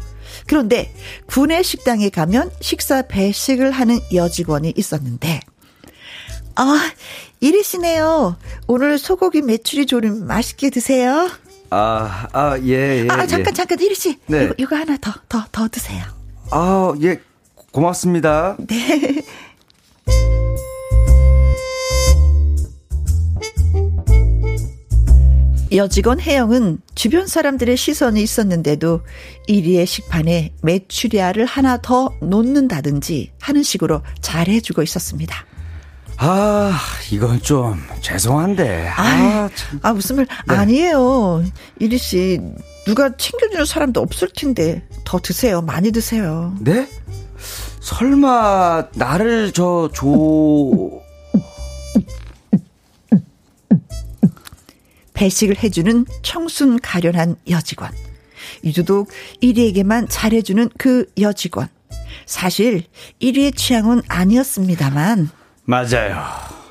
그런데 군의 식당에 가면 식사 배식을 하는 여직원이 있었는데, 아, 이리 씨네요. 오늘 소고기 메추리 조림 맛있게 드세요. 아, 아, 예, 예. 아, 잠깐, 예. 잠깐, 이리 씨. 네. 이거, 이거 하나 더, 더, 더 드세요. 아, 예. 고맙습니다. 네. 여직원 혜영은 주변 사람들의 시선이 있었는데도 1위의 식판에 메추리알을 하나 더 놓는다든지 하는 식으로 잘해주고 있었습니다. 아, 이건 좀 죄송한데. 아, 참. 아 무슨 말 네. 아니에요. 이리 씨 누가 챙겨주는 사람도 없을 텐데 더 드세요. 많이 드세요. 네? 설마 나를 저 조... 배식을 해주는 청순 가련한 여직원. 유독 1위에게만 잘해주는 그 여직원. 사실 1위의 취향은 아니었습니다만. 맞아요.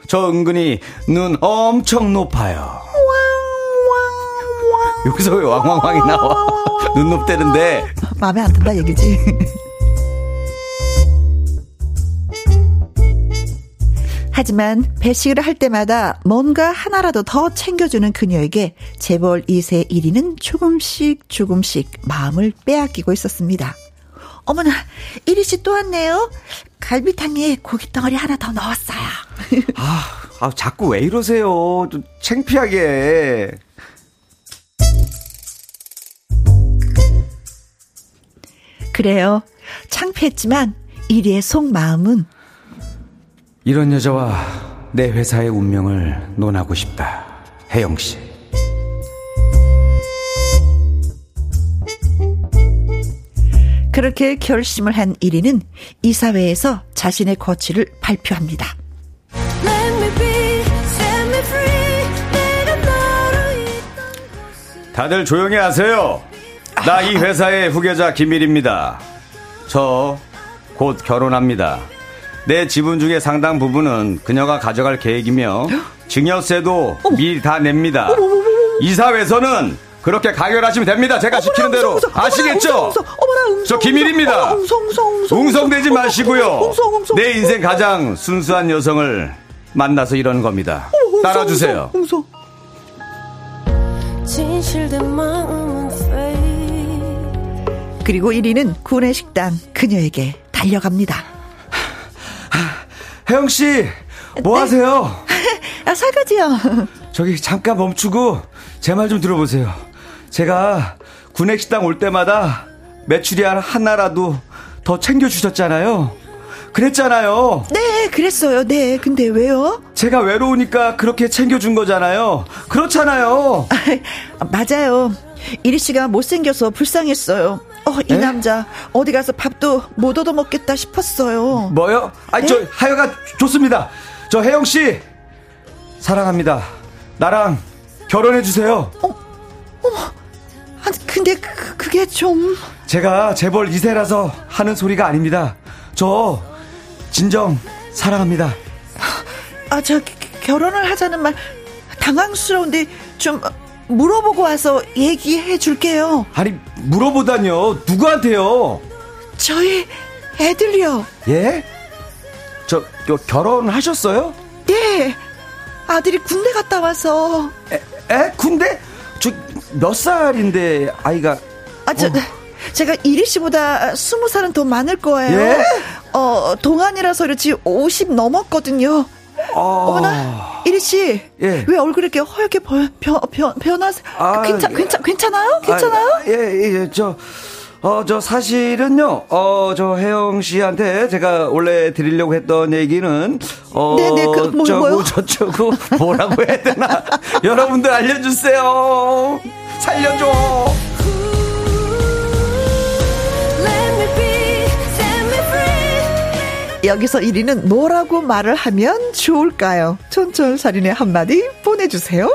저 은근히 눈 엄청 높아요. 여기서 왜 왕왕왕이 나와? 눈 높대는데. 마음에 안 든다 얘기지. 하지만 배식을 할 때마다 뭔가 하나라도 더 챙겨주는 그녀에게 재벌 2세 1위는 조금씩 조금씩 마음을 빼앗기고 있었습니다. 어머나, 1위 씨또 왔네요. 갈비탕에 고기 덩어리 하나 더 넣었어요. 아, 아 자꾸 왜 이러세요? 좀 창피하게. 그래요. 창피했지만 1위의 속마음은 이런 여자와 내 회사의 운명을 논하고 싶다. 혜영 씨. 그렇게 결심을 한 1위는 이사회에서 자신의 거취를 발표합니다. 다들 조용히 하세요. 나 이 회사의 후계자 김일입니다. 저 곧 결혼합니다. 내 지분 중에 상당 부분은 그녀가 가져갈 계획이며 증여세도 미리 다 냅니다. 이사회에서는 그렇게 가결하시면 됩니다. 제가 시키는 대로 아시겠죠? 저 김일입니다. 웅성대지 마시고요. 내 인생 가장 순수한 여성을 만나서 이런 겁니다. 따라주세요. 진실된 마음은 그리고 1위는 구내식당 그녀에게 달려갑니다. 혜영 씨, 뭐 네. 하세요? 아, 설거지요. 저기 잠깐 멈추고 제 말 좀 들어보세요. 제가 구내식당 올 때마다 매출이 하나라도 더 챙겨주셨잖아요. 그랬잖아요. 네, 그랬어요. 네. 근데 왜요? 제가 외로우니까 그렇게 챙겨준 거잖아요. 그렇잖아요. 아, 맞아요. 이리 씨가 못생겨서 불쌍했어요. 어, 이 에? 남자 어디 가서 밥도 못 얻어 먹겠다 싶었어요. 뭐요? 아니, 저, 하여가 좋습니다. 저 혜영 씨, 사랑합니다. 나랑 결혼해 주세요. 아니, 근데 그, 그게 좀 제가 재벌 2세라서 하는 소리가 아닙니다. 저, 진정, 사랑합니다. 아, 저 결혼을 하자는 말 당황스러운데 좀 물어보고 와서 얘기해 줄게요. 아니, 물어보다뇨. 누구한테요? 저희 애들이요. 예? 저, 저 결혼하셨어요? 네. 아들이 군대 갔다 와서 에? 에? 군대? 저, 몇 살인데, 아이가. 아, 저, 어. 제가 이리 씨보다 스무 살은 더 많을 거예요. 예? 어, 동안이라서 그렇지 50 넘었거든요. 아. 어머나, 이리 씨. 예. 왜 얼굴이 이렇게 허옇게 변, 변, 변, 변하세요? 아, 괜찮, 예. 괜찮, 괜찮아요? 괜찮아요? 아, 예, 예, 예, 저, 어, 저 사실은요, 어, 저 혜영 씨한테 제가 원래 드리려고 했던 얘기는, 어, 네네, 그, 뭐, 저고? 저쩌고 뭐라고 해야 되나? 여러분들 알려주세요. 살려줘. 여기서 1위는 뭐라고 말을 하면 좋을까요? 촌철살인의 한마디 보내주세요.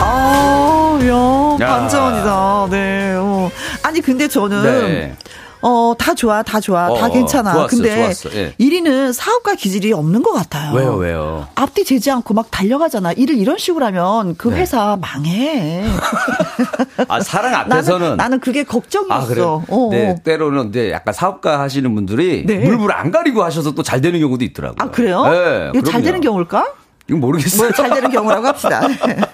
아, 야, 야. 반전이다. 네. 어. 아니, 근데 저는. 네. 어, 다 좋아, 다 좋아, 다 어, 괜찮아. 좋았어, 근데 좋았어, 예. 1위는 사업가 기질이 없는 것 같아요. 왜요, 왜요? 앞뒤 재지 않고 막 달려가잖아. 일을 이런 식으로 하면 그 네. 회사 망해. 아, 사랑 나는, 앞에서는. 나는 그게 걱정이었어. 아, 그래요? 어, 네, 어. 때로는, 네, 약간 사업가 하시는 분들이 네. 물불 안 가리고 하셔서 또 잘 되는 경우도 있더라고요. 아, 그래요? 네, 이거 잘. 되는 경우일까? 이건 모르겠어요. 뭐 잘 되는 경우라고 합시다.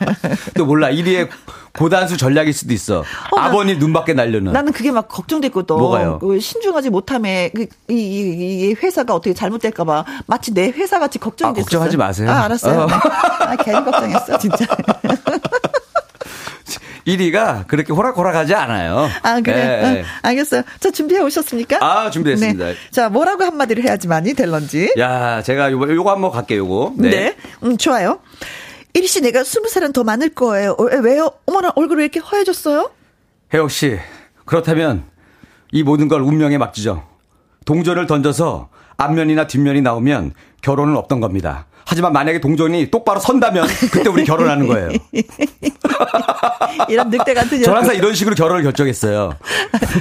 또 몰라. 1위의 고단수 전략일 수도 있어. 어, 나- 아버님 눈 밖에 날려는. 나는 그게 막 걱정됐거든. 뭐가요? 그 신중하지 못함에 그, 이, 이, 이 회사가 어떻게 잘못될까봐 마치 내 회사 같이 걱정이 아, 됐어. 걱정하지 마세요. 아, 알았어요. 어. 네. 아, 괜히 걱정했어, 진짜. 1위가 그렇게 호락호락하지 않아요. 아, 그래. 네. 어, 알겠어요. 자, 준비해 오셨습니까? 아, 준비했습니다. 네. 자, 뭐라고 한마디를 해야지만이 될런지. 야, 제가 요거, 요거 한번 갈게요, 요거. 네. 음, 좋아요. 이리 씨, 내가 스무 살은 더 많을 거예요. 어, 왜요? 어머나, 얼굴이 왜 이렇게 허해졌어요? 혜영 씨, 그렇다면 이 모든 걸 운명에 맡기죠. 동전을 던져서 앞면이나 뒷면이 나오면 결혼은 없던 겁니다. 하지만 만약에 동전이 똑바로 선다면 그때 우리 결혼하는 거예요. 이런 늑대 같은 전년 항상 이런 식으로 결혼을 결정했어요.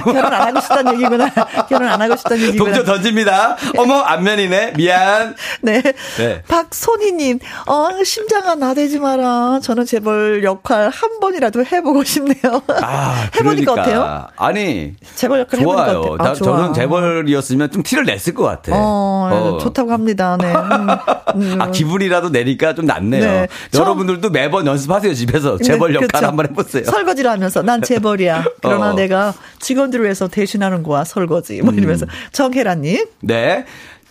결혼 안 하고 싶다는 얘기구나. 결혼 안 하고 싶다는 얘기구나. 동전 던집니다. 어머, 앞면이네. 미안. 네. 네. 박소희님, 어, 심장아 나대지 마라. 저는 재벌 역할 한 번이라도 해보고 싶네요. 아, 해보니까 그러니까. 어때요? 아니, 재벌 역할 해보니까 좋아요. 나, 아, 좋아. 저는 재벌이었으면 좀 티를 냈을 것 같아. 어, 어. 좋다고 합니다. 네. 음, 음. 아, 기분이라도 내니까 좀 낫네요. 네. 저- 여러분들도 매번 연습하세요, 집에서. 재벌 네, 역할 그렇죠. 한번 해보세요. 설거지를 하면서 난 재벌이야. 그러나 어. 내가 직원들을 위해서 대신하는 거야, 설거지. 뭐 이러면서. 정혜라님. 네.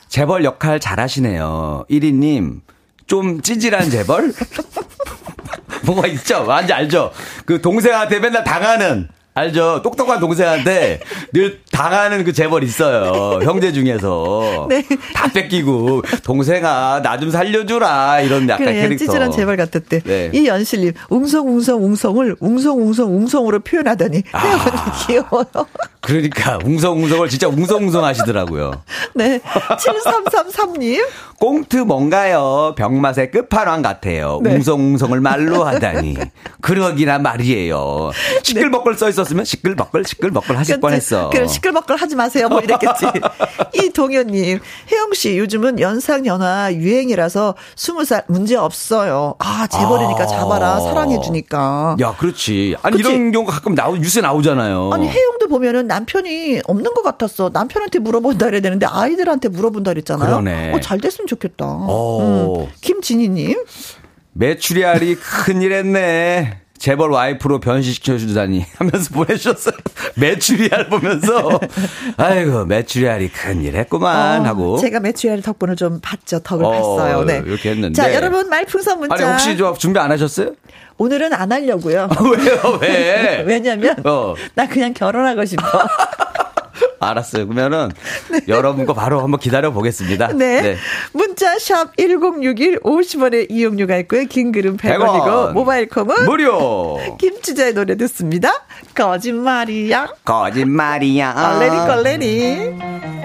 재벌 역할 잘하시네요. 1위님, 좀 찌질한 재벌? 뭐가 있죠? 완전 알죠? 그 동생한테 맨날 당하는, 알죠? 똑똑한 동생한테 늘 당하는 그 재벌 있어요. 형제 중에서. 네. 다 뺏기고, 동생아, 나 좀 살려주라. 이런 약간 그래, 캐릭터. 찌질한 재벌 같았대. 네. 이 연실님, 웅성웅성 웅성을 웅성웅성 웅성으로 표현하다니. 아. 귀여워요. 그러니까, 웅성웅성을 진짜 웅성웅성 하시더라고요. 네. 7333님. 꽁트 뭔가요? 병맛의 끝판왕 같아요. 네. 웅성웅성을 말로 하다니. 그러기나 말이에요. 시끌벅글 써있 었으면 시끌벅글 시끌벅글 하실 뻔했어. 그래, 시끌벅글 하지 마세요. 뭐 이랬겠지. 이 동현님, 혜영 씨, 요즘은 연상 연하 유행이라서 스무 살 문제 없어요. 아, 재벌이니까 아. 잡아라. 사랑해 주니까. 야, 그렇지. 아니 그치? 이런 경우가 가끔 나오 뉴스에 나오잖아요. 아니, 혜영도 보면은 남편이 없는 것 같았어. 남편한테 물어본다 그래야 되는데 아이들한테 물어본다 그랬잖아요. 그러네. 어, 잘 됐으면 좋겠다. 오. 음. 김진희님. 메추리알이 큰일 했네. 재벌 와이프로 변신시켜 주다니 하면서 보내주셨어요. 메추리알 보면서. 아이고, 메추리알이 큰일 했구만 어, 하고. 제가 매출알 덕분을 좀 봤죠. 덕을 어, 봤어요. 네. 이렇게 했는데. 자, 여러분 말풍선 문자. 아니, 혹시 저 준비 안 하셨어요? 오늘은 안 하려고요. 왜요, 왜? 왜냐면 어. 나 그냥 결혼하고 싶어. 알았어요. 그러면은 여러분 거 바로 한번 기다려 보겠습니다. 네. 문자 샵 1061 50원의 이용료가 있고요. 긴 글은 100원이고 100원. 모바일 콩은 무료. 김치자의 노래 듣습니다. 거짓말이야. 거짓말이야. 걸레리 걸레리.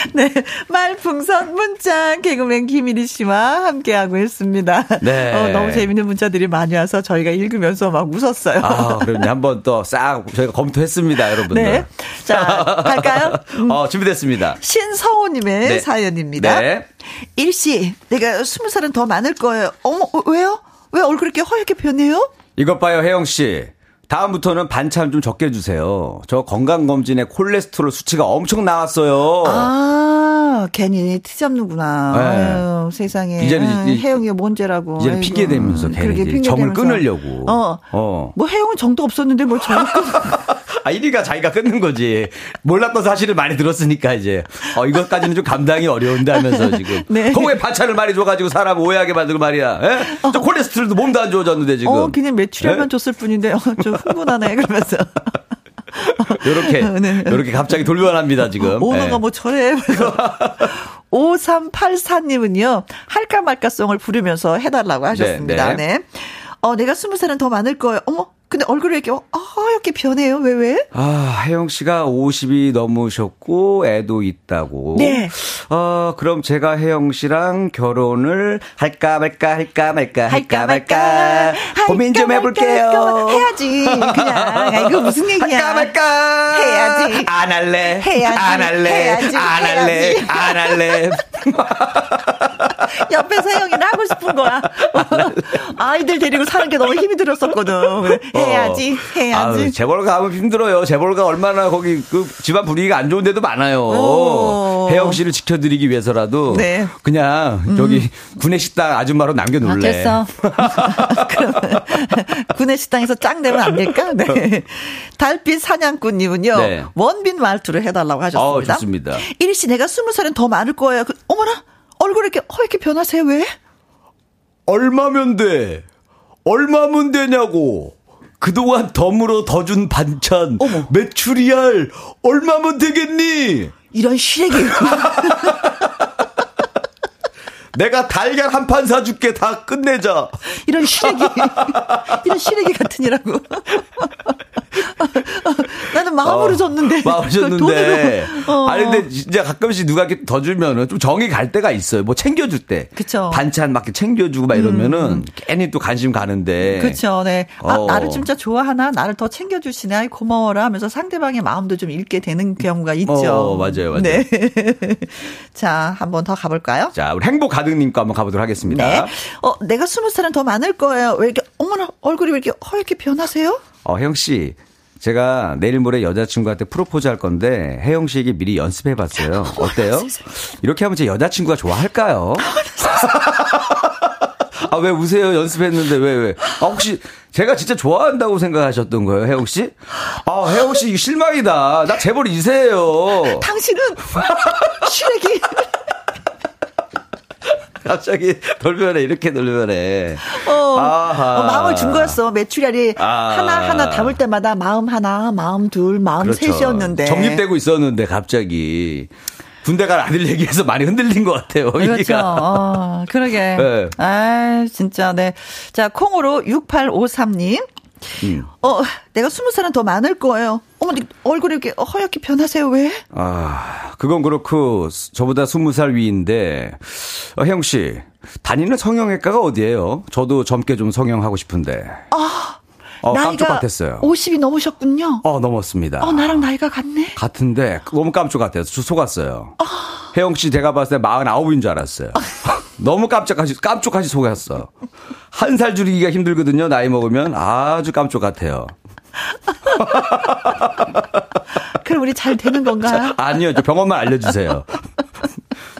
네. 말풍선 문자 개그맨 김일희 씨와 함께하고 있습니다. 네. 어, 너무 재밌는 문자들이 많이 와서 저희가 읽으면서 막 웃었어요. 아, 그럼 한번 또 싹 저희가 검토했습니다, 여러분들. 네. 자, 갈까요? 음. 어, 준비됐습니다. 신성호님의 네. 사연입니다. 네. 일씨, 내가 스무 살은 더 많을 거예요. 어머, 어, 왜요? 왜 얼굴 이렇게 허옇게 변해요? 이것 봐요, 혜영 씨. 다음부터는 반찬 좀 적게 주세요. 저 건강검진에 콜레스테롤 수치가 엄청 나왔어요. 아, 괜히 티 잡는구나. 네. 아유, 세상에. 이제는 아, 이- 혜영이가 뭔죄라고. 이제는 아이고. 핑계 대면서 괜히 그러게, 이제 핑계 정을. 끊으려고. 어. 어. 뭐 혜영은 정도 없었는데 뭘 정을 끊 아, 1위가 자기가 끊는 거지. 몰랐던 사실을 많이 들었으니까 이제. 어, 이것까지는 좀 감당이 어려운데 하면서 지금. 네. 거기에 반찬을 많이 줘가지고 사람 오해하게 만들고 말이야. 예? 저 콜레스테롤도 몸도 안 좋아졌는데 지금. 어, 그냥 매출혈만 예? 줬을 뿐인데, 어, 좀 흥분하네, 그러면서. 요렇게, 네. 요렇게 갑자기 돌변합니다, 지금. 오너가 예. 뭐 저래. 5384님은요, 할까 말까 송을 부르면서 해달라고 하셨습니다. 네, 네. 네. 어, 내가 스무 살은 더 많을 거예요. 어머, 근데 얼굴이 이렇게 어, 하얗게 변해요. 왜, 왜? 아, 혜영 씨가 50이 넘으셨고, 애도 있다고. 네. 어, 그럼 제가 혜영 씨랑 결혼을 할까 말까, 할까 말까, 할까 말까. 할까 고민 좀 말까, 해볼게요. 할까 해야지. 그냥. 아, 이거 무슨 얘기야. 할까 말까. 해야지. 안 할래. 해야지. 안 할래. 해야지. 안 할래. 해야지. 안 할래. 옆에서 혜영이는 하고 싶은 거야. 아이들 데리고 사는 게 너무 힘이 들었었거든. 해야지, 해야지. 어. 아유, 재벌 가면 힘들어요. 재벌가 얼마나 거기 그 집안 분위기가 안 좋은 데도 많아요. 오. 혜영 씨를 지켜드리기 위해서라도 네. 그냥 저기 구내식당 아줌마로 남겨놓을래. 아, 됐어. 그럼 구내 식당에서 짱 내면 안 될까? 네. 달빛 사냥꾼님은요. 네. 원빈 말투를 해달라고 하셨습니다. 어, 좋습니다. 이리 씨, 내가 스무 살은 더 많을 거예요. 그, 어머나, 얼굴 이렇게 허옇게 변하세요. 왜? 얼마면 돼? 얼마면 되냐고. 그동안 덤으로 더 준 반찬, 어머. 메추리알, 얼마면 되겠니? 이런 시래기. 내가 달걀 한 판 사줄게, 다 끝내자. 이런 시래기. 이런 시래기 같으니라고. 나는 마음으로 어, 줬는데. 마음으로 줬는데. 어. 아니, 근데 진짜 가끔씩 누가 이렇게 더 주면은 좀 정이 갈 때가 있어요. 뭐 챙겨줄 때. 그쵸. 음. 반찬 막 이렇게 챙겨주고 막 이러면은 괜히 또 관심 가는데. 그렇죠. 네. 아, 어. 나를 진짜 좋아하나? 나를 더 챙겨주시네. 아이, 고마워라 하면서 상대방의 마음도 좀 읽게 되는 경우가 있죠. 어, 맞아요, 맞아요. 네. 자, 한번 더 가볼까요? 자, 우리 행복 가득님과 한번 가보도록 하겠습니다. 네. 어, 내가 스무 살은 더 많을 거예요. 왜 이렇게, 어머나, 얼굴이 왜 이렇게 허옇게 변하세요? 어, 혜영 씨. 제가 내일 모레 여자친구한테 프로포즈 할 건데 혜영 씨에게 미리 연습해 봤어요. 어때요? 이렇게 하면 제 여자친구가 좋아할까요? 아, 왜 우세요? 연습했는데 왜 왜? 아, 혹시 제가 진짜 좋아한다고 생각하셨던 거예요, 혜영 씨? 아, 혜영 씨 실망이다. 나 재벌 이세요. 당신은 시래기. 갑자기 돌변해 이렇게 돌변해. 어. 어, 마음을 준 거였어. 메추리알이 아. 하나 하나 담을 때마다 마음 하나, 마음 둘, 마음 그렇죠. 셋이었는데. 정립되고 있었는데 갑자기 군대 갈 아들 얘기해서 많이 흔들린 것 같아요. 그렇죠. 어, 그러게. 네. 아, 진짜, 네. 자, 콩으로 6853님. 음. 어, 내가 스무 살은 더 많을 거예요. 어머니, 얼굴이 이렇게 허옇게 변하세요, 왜? 아, 그건 그렇고 저보다 20살 위인데 어, 혜영 씨 다니는 성형외과가 어디예요? 저도 젊게 좀 성형하고 싶은데. 어, 나이가 같았어요. 50이 넘으셨군요. 어, 넘었습니다. 어, 나랑 나이가 같네. 같은데 너무 깜짝 같아서 저 속았어요. 혜영 씨 제가 봤을 때 49인 줄 알았어요. 너무 깜짝하시 깜짝하시 속았어. 한 살 줄이기가 힘들거든요. 나이 먹으면 아주 깜짝 같아요. 그럼 우리 잘 되는 건가요? 아니요, 저 병원만 알려주세요.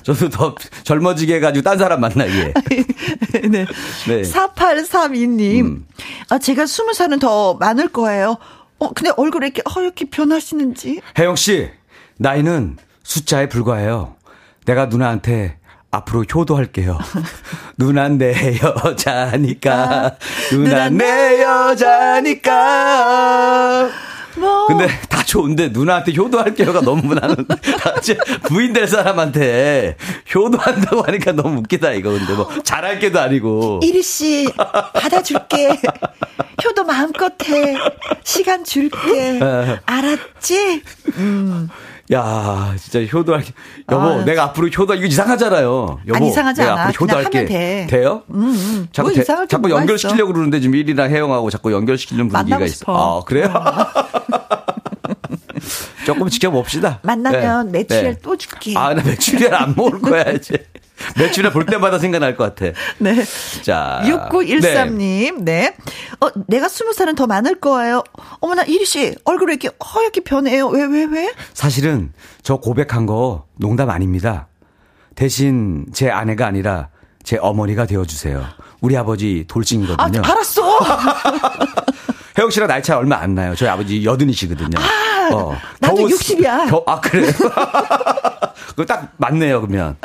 저도 더 젊어지게 해가지고 딴 사람 만나게. 네. 네. 4832님. 음. 아, 제가 스무 살은 더 많을 거예요. 어, 근데 얼굴이 이렇게 허옇게 변하시는지. 혜영 씨, 나이는 숫자에 불과해요. 내가 누나한테 앞으로 효도할게요. 누난 내 여자니까. 누난 내 여자니까. 뭐. 근데 다 좋은데 누나한테 효도할게요가 너무 나는 제 부인 될 사람한테 효도한다고 하니까 너무 웃기다 이거 근데 뭐 잘할게도 아니고 이리 씨 받아줄게. 효도 마음껏 해. 시간 줄게. 알았지? 야 진짜 효도할게 여보 아. 내가 앞으로 효도 이거 이상하잖아요 여보 안 이상하지 내가 않아. 앞으로 효도할게 돼. 돼요? 음, 자꾸 뭐 대- 이상할 게 자꾸 연결시키려고 그러는데 지금 일이랑 혜영하고 자꾸 연결시키려는 분위기가 있어 싶어. 어. 아 그래요? 조금 지켜봅시다 만나면 네. 매출을 네. 또 줄게. 아, 나 매출이를 안 먹을 거야, 이제. 매출을 볼 때마다 생각날 것 같아. 네. 자. 6913님, 네. 어, 내가 스무 살은 더 많을 거예요. 어머나, 이리 씨, 얼굴이 이렇게 허옇게 변해요. 왜, 왜, 왜? 사실은 저 고백한 거 농담 아닙니다. 대신 제 아내가 아니라 제 어머니가 되어주세요. 우리 아버지 아, 돌싱이거든요. 알았어. 혜영 씨랑 나이 차이 얼마 안 나요. 저희 아버지 여든이시거든요. 어, 나도 겨우 60 이야. 겨, 아, 그래요? 그거 딱 맞네요, 그러면.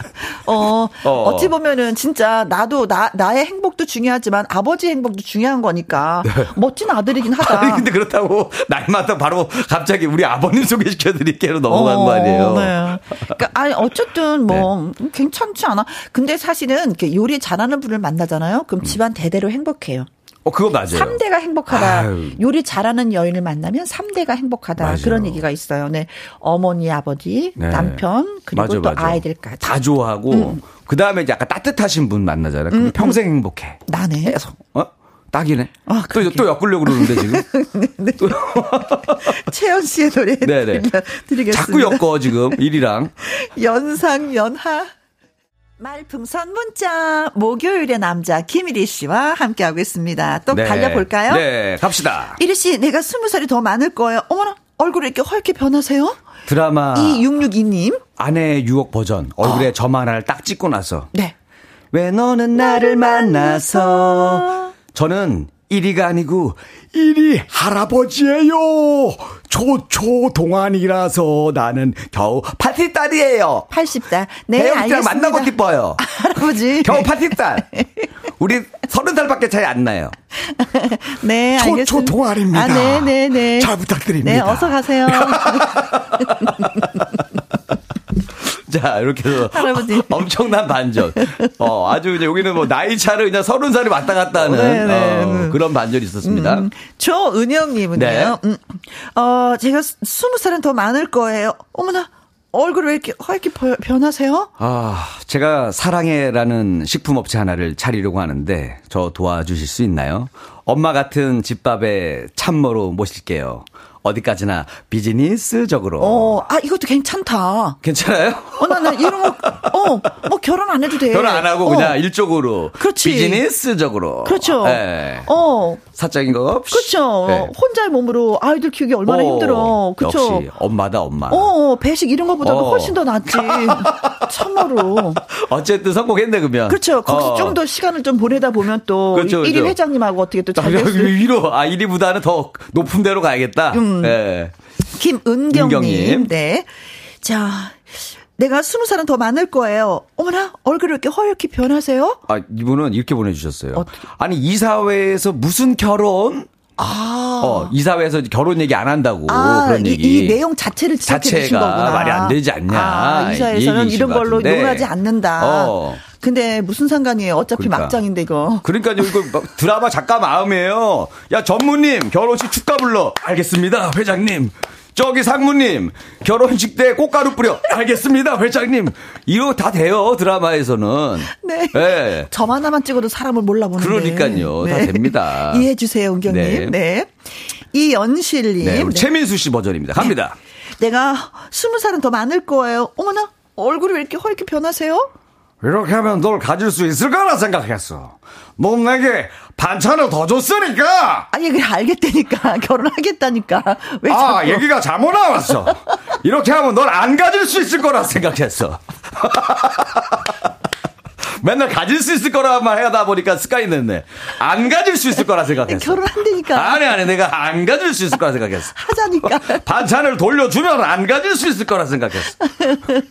어, 어. 어. 찌 보면은 진짜 나도 나, 나의 행복도 중요하지만 아버지 행복도 중요한 거니까 멋진 아들이긴 하다. 네. 아니, 근데 그렇다고 많다 바로 갑자기 우리 아버님 소개시켜 드릴게로 넘어간 거 아니에요? 네. 그러니까 아니 어쨌든 뭐 괜찮지 않아. 근데 사실은 이렇게 요리 잘하는 분을 만나잖아요. 그럼 집안 대대로 행복해요. 어, 그거 맞아요. 삼대가 행복하다. 아유. 요리 잘하는 여인을 만나면 삼대가 행복하다. 맞아요. 그런 얘기가 있어요. 네. 어머니, 아버지, 네. 남편, 그리고 맞아, 또 맞아. 아이들까지. 다 좋아하고 그 다음에 이제 약간 따뜻하신 분 만나잖아요. 그럼 평생 행복해. 나네. 계속 어 딱이네. 아, 또. 또 엮으려고 그러는데 지금. 또 채연 씨의 노래 네네. 드리겠습니다. 자꾸 엮어 지금 일이랑. 연상 연하. 말풍선 문자 목요일의 남자 김일희 씨와 함께하고 있습니다. 또 달려볼까요? 네, 갑시다. 이리 씨, 내가 스무 살이 더 많을 거예요. 어머나, 얼굴이 이렇게 허옇게 변하세요? 드라마 2662님. 아내 유혹 버전 얼굴에 점 하나를 딱 찍고 나서 네. 왜 너는 나를 만나서 저는 1위가 아니고 1위 할아버지예요. 초초 동안이라서 나는 겨우 파티딸이에요. 80다. 네, 알겠습니다. 만나고 기뻐요. 할아버지. 겨우 파티딸. 우리 서른 살밖에 차이 안 나요. 네, 초- 알겠습니다. 초 동아리입니다. 아, 네, 네, 네. 잘 부탁드립니다. 네, 어서 가세요. 자, 이렇게 해서 할아버지. 엄청난 반전. 어, 아주 그냥 여기는 뭐 나이 차를 그냥 서른 살이 왔다 갔다 하는 네, 네. 어, 그런 반전이 있었습니다. 음, 조은영님은요. 네. 음, 어, 제가 스- 스무 살은 더 많을 거예요. 어머나, 얼굴 왜 이렇게 버- 변하세요? 아, 제가 사랑해라는 식품업체 하나를 차리려고 하는데 저 도와주실 수 있나요? 엄마 같은 집밥에 참모로 모실게요. 어디까지나 비즈니스적으로. 어, 아, 이것도 괜찮다. 괜찮아요? 어, 나, 나 이런 거, 어, 뭐 결혼 안 해도 돼. 결혼 안 하고 어, 그냥 일적으로 그렇지. 비즈니스적으로. 그렇죠. 예. 어, 사적인 거 없이. 그렇죠. 예. 혼자의 몸으로 아이들 키우기 얼마나 어, 힘들어. 그렇죠. 역시 엄마다 엄마. 어, 어, 배식 이런 거보다도 어. 훨씬 더 낫지. 참으로. 어쨌든 성공했네 그러면. 그렇죠. 거기서 어. 좀더 시간을 좀 보내다 보면 또 그렇죠, 일 그렇죠. 1위 회장님하고 어떻게 또 아, 잘될 수. 위로 아 1위보다는 더 높은 데로 가야겠다. 음. 예. 김은경님. 은경님. 네. 자, 내가 스무 살은 더 많을 거예요. 어머나, 얼굴이 이렇게 허옇게 변하세요? 아, 이분은 이렇게 보내주셨어요. 어떻게? 아니, 이사회에서 무슨 결혼? 아. 어, 이사회에서 결혼 얘기 안 한다고. 아, 그런 이, 얘기. 이 내용 자체를 지적해 주신 자체가 거구나. 말이 안 되지 않냐. 아, 이 얘기이신 이런 것 걸로 같은데. 용하지 않는다. 어. 근데 무슨 상관이에요? 어차피 그러니까. 막장인데 이거. 그러니까요, 이거 막 드라마 작가 마음이에요. 야, 전무님, 결혼식 축가 불러. 알겠습니다, 회장님. 저기 상무님, 결혼식 때 꽃가루 뿌려. 알겠습니다, 회장님. 이거 다 돼요, 드라마에서는. 네. 예. 점 하나만 찍어도 사람을 몰라보는데. 그러니까요. 다 됩니다. 이해해 주세요, 은경님. 네. 네. 이연실님. 네, 네. 최민수 씨 버전입니다. 갑니다. 내가 스무 살은 더 많을 거예요. 어머나, 얼굴이 왜 이렇게 허옇게 변하세요? 이렇게 하면 널 가질 수 있을 거라 생각했어. 넌 내게 반찬을 더 줬으니까. 아니, 그래, 알겠다니까. 결혼하겠다니까. 왜 아, 자꾸. 얘기가 잘못 나왔어. 이렇게 하면 널 안 가질 수 있을 거라 생각했어. 맨날 가질 수 있을 거라만 하다 보니까 습관이 됐네. 안 가질 수 있을 거라 생각했어. 결혼한다니까. 아니, 아니, 내가 안 가질 수 있을 거라 생각했어. 하자니까. 반찬을 돌려주면 안 가질 수 있을 거라 생각했어.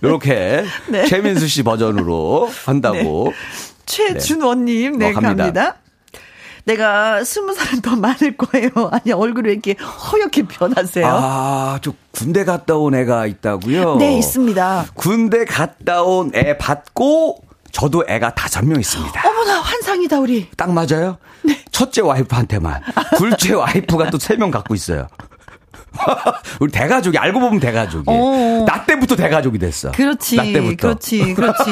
이렇게 네. 최민수 씨 버전으로 한다고. 최준원님, 네, 어, 갑니다. 갑니다. 내가 스무 살은 더 많을 거예요. 아니, 얼굴이 왜 이렇게 허옇게 변하세요? 아, 저 군대 갔다 온 애가 있다고요? 네, 있습니다. 군대 갔다 온 애 받고 저도 애가 다섯 명 있습니다. 어머나, 환상이다, 우리. 딱 맞아요? 네. 첫째 와이프한테만. 둘째 와이프가 또 세 명 갖고 있어요. 우리 대가족이 알고 보면 대가족이. 어. 나 때부터 대가족이 됐어. 그렇지. 나 때부터. 그렇지, 그렇지.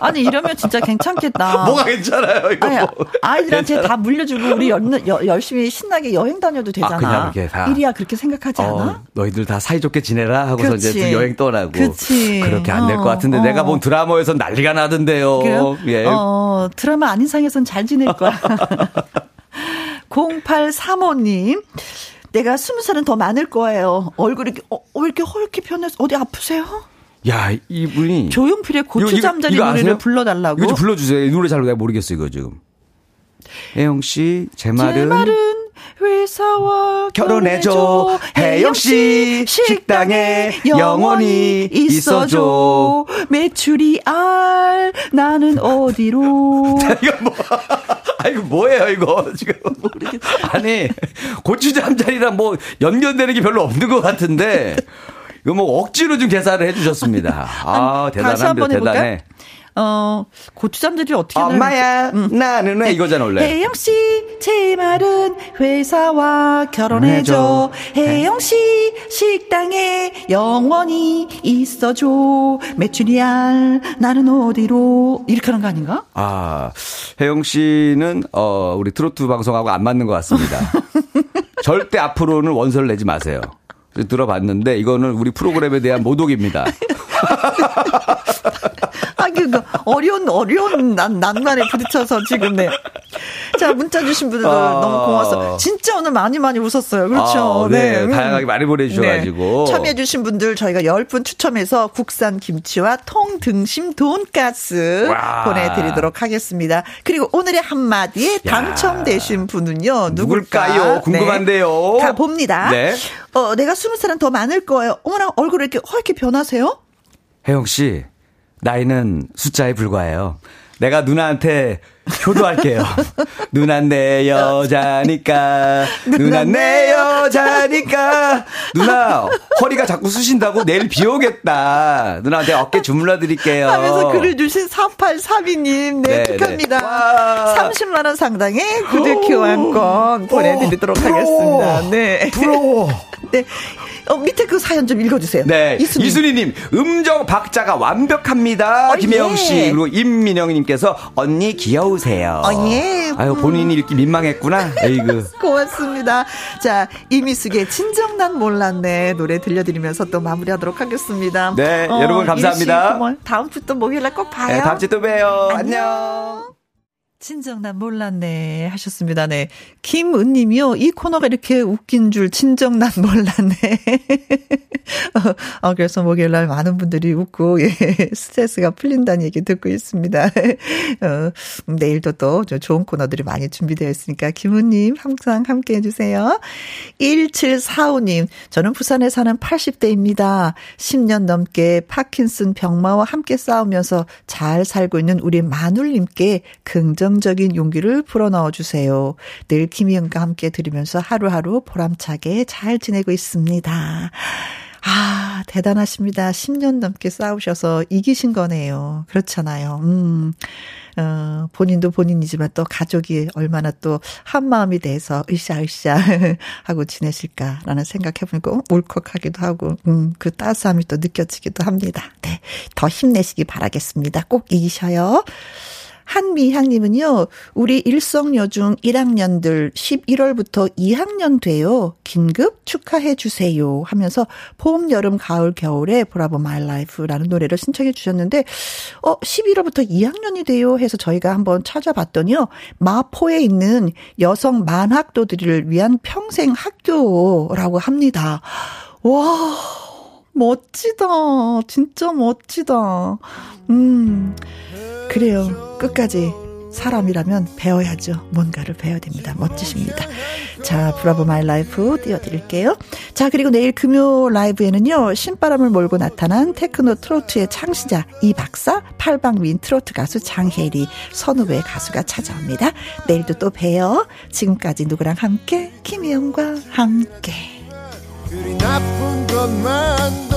아니, 이러면 진짜 괜찮겠다. 뭐가 괜찮아요 이거. 아니, 뭐. 아이들한테 괜찮아. 다 물려주고 우리 연, 여- 열심히 신나게 여행 다녀도 되잖아. 아, 그냥 이렇게 다. 일이야 그렇게 생각하지 않아? 어, 너희들 다 사이좋게 지내라 하고서 그렇지. 이제 또 여행 떠나고 그치. 그렇게 안 될것 어, 같은데 어. 내가 본 드라마에서 난리가 나던데요. 그래요? 예. 어, 드라마 아닌 상에선 잘 지낼 거야. 0835님. 내가 스무 살은 더 많을 거예요. 얼굴이 어, 왜 이렇게 허옇게 변해서 어디 아프세요? 야 이분이 조용필의 이거- 이거- 고추 잠자리 이거 노래를? 불러달라고. 이거 좀 불러주세요. 이 노래 잘 내가 모르겠어요 이거 지금. 혜영 씨, 제 말은, 제 말은 회사와 결혼해줘. 혜영 씨, 식당에 영원히 있어줘. 매출이 알 나는 어디로 이거 뭐, 아 이거 뭐예요 이거 지금. 아니 고추잠자리랑 뭐 연결되는 게 별로 없는 것 같은데 이거 뭐 억지로 좀 계산을 해주셨습니다. 아 대단합니다. 대단해. 어 고추잠자리 어떻게 엄마야 나는 왜 이거잖아 원래. 혜영 씨, 제 말은 회사와 결혼해줘. 혜영 씨, 식당에 영원히 있어줘. 매출이 알 나는 어디로 이렇게 하는 거 아닌가? 아, 혜영 씨는, 어, 우리 트로트 방송하고 안 맞는 것 같습니다. 절대 앞으로는 원서를 내지 마세요. 들어봤는데, 이거는 우리 프로그램에 대한 모독입니다. 아, 그, 그, 어려운, 어려운 난, 난관에 부딪혀서 지금, 네. 자, 문자 주신 분들도 아. 너무 고마웠어요. 진짜 오늘 많이 많이 웃었어요. 그렇죠. 아, 네. 음. 다양하게 많이 보내주셔가지고. 네. 참여해주신 분들 저희가 10분 추첨해서 국산 김치와 통등심 돈가스 와. 보내드리도록 하겠습니다. 그리고 오늘의 한마디에 당첨되신 분은요, 누굴까? 누굴까요? 궁금한데요. 네. 가봅니다. 네. 어, 내가 스무 살은 더 많을 거예요. 어머나, 얼굴 왜 이렇게 허옇게 변하세요? 혜영 씨, 나이는 숫자에 불과해요. 내가 누나한테 효도할게요. 누나 내 여자니까. 누나 내 여자니까. 누나 허리가 자꾸 쑤신다고 내일 비 오겠다. 누나한테 어깨 주물러 드릴게요. 하면서 글을 주신 3832님, 네, 네, 축하합니다. 네. 와. 30만원 상당의 구두 교환권 보내드리도록 하겠습니다. 네. 부러워. 네. 어, 밑에 그 사연 좀 읽어주세요. 네. 이수님. 이순희님, 음정 박자가 완벽합니다. 어, 김혜영 씨. 예. 그리고 임민영님께서 언니 귀여우세요. 어, 예. 아유, 본인이 이렇게 민망했구나. 에이그. 고맙습니다. 자, 이미숙의 진정 난 몰랐네 노래 들려드리면서 또 마무리하도록 하겠습니다. 네, 여러분 감사합니다. 고마워요. 다음 주 또 목요일 날 꼭 봐요. 네, 다음 주에 또 봬요. 안녕. 안녕. 진정 난 몰랐네 하셨습니다. 네. 김은님이요. 이 코너가 이렇게 웃긴 줄 진정 난 몰랐네. 어, 그래서 목요일 날 많은 분들이 웃고 예, 스트레스가 풀린다는 얘기 듣고 있습니다. 어, 내일도 또 좋은 코너들이 많이 준비되어 있으니까 김은님 항상 함께 해주세요. 1745님 저는 부산에 사는 80대입니다. 10년 넘게 파킨슨 병마와 함께 싸우면서 잘 살고 있는 우리 마눌님께 긍정 적인 용기를 불어넣어 주세요. 늘 김희영과 함께 들으면서 하루하루 보람차게 잘 지내고 있습니다. 아, 대단하십니다. 10년 넘게 싸우셔서 이기신 거네요. 그렇잖아요. 음. 어, 본인도 본인이지만 또 가족이 얼마나 또 한 마음이 돼서 으쌰으쌰 하고 지내실까라는 생각해보니까 울컥하기도 하고, 음, 그 따스함이 또 느껴지기도 합니다. 네. 더 힘내시기 바라겠습니다. 꼭 이기셔요. 한미향님은요, 우리 일성여중 1학년들 11월부터 2학년 돼요. 긴급 축하해 주세요. 하면서 봄, 여름, 가을, 겨울에 Bravo My Life라는 노래를 신청해 주셨는데, 어, 11월부터 2학년이 돼요. 해서 저희가 한번 찾아봤더니요, 마포에 있는 여성 만학도들을 위한 평생 학교라고 합니다. 와, 멋지다. 진짜 멋지다. 음, 그래요. 끝까지 사람이라면 배워야죠. 뭔가를 배워야 됩니다. 멋지십니다. 자, Bravo My Life 띄워드릴게요. 자, 그리고 내일 금요 라이브에는요, 신바람을 몰고 나타난 테크노 트로트의 창시자 이 박사, 팔방미인 트로트 가수 장혜리, 선후배 가수가 찾아옵니다. 내일도 또 봬요. 지금까지 누구랑 함께? 김혜영과 함께. 그리 나쁜 것만도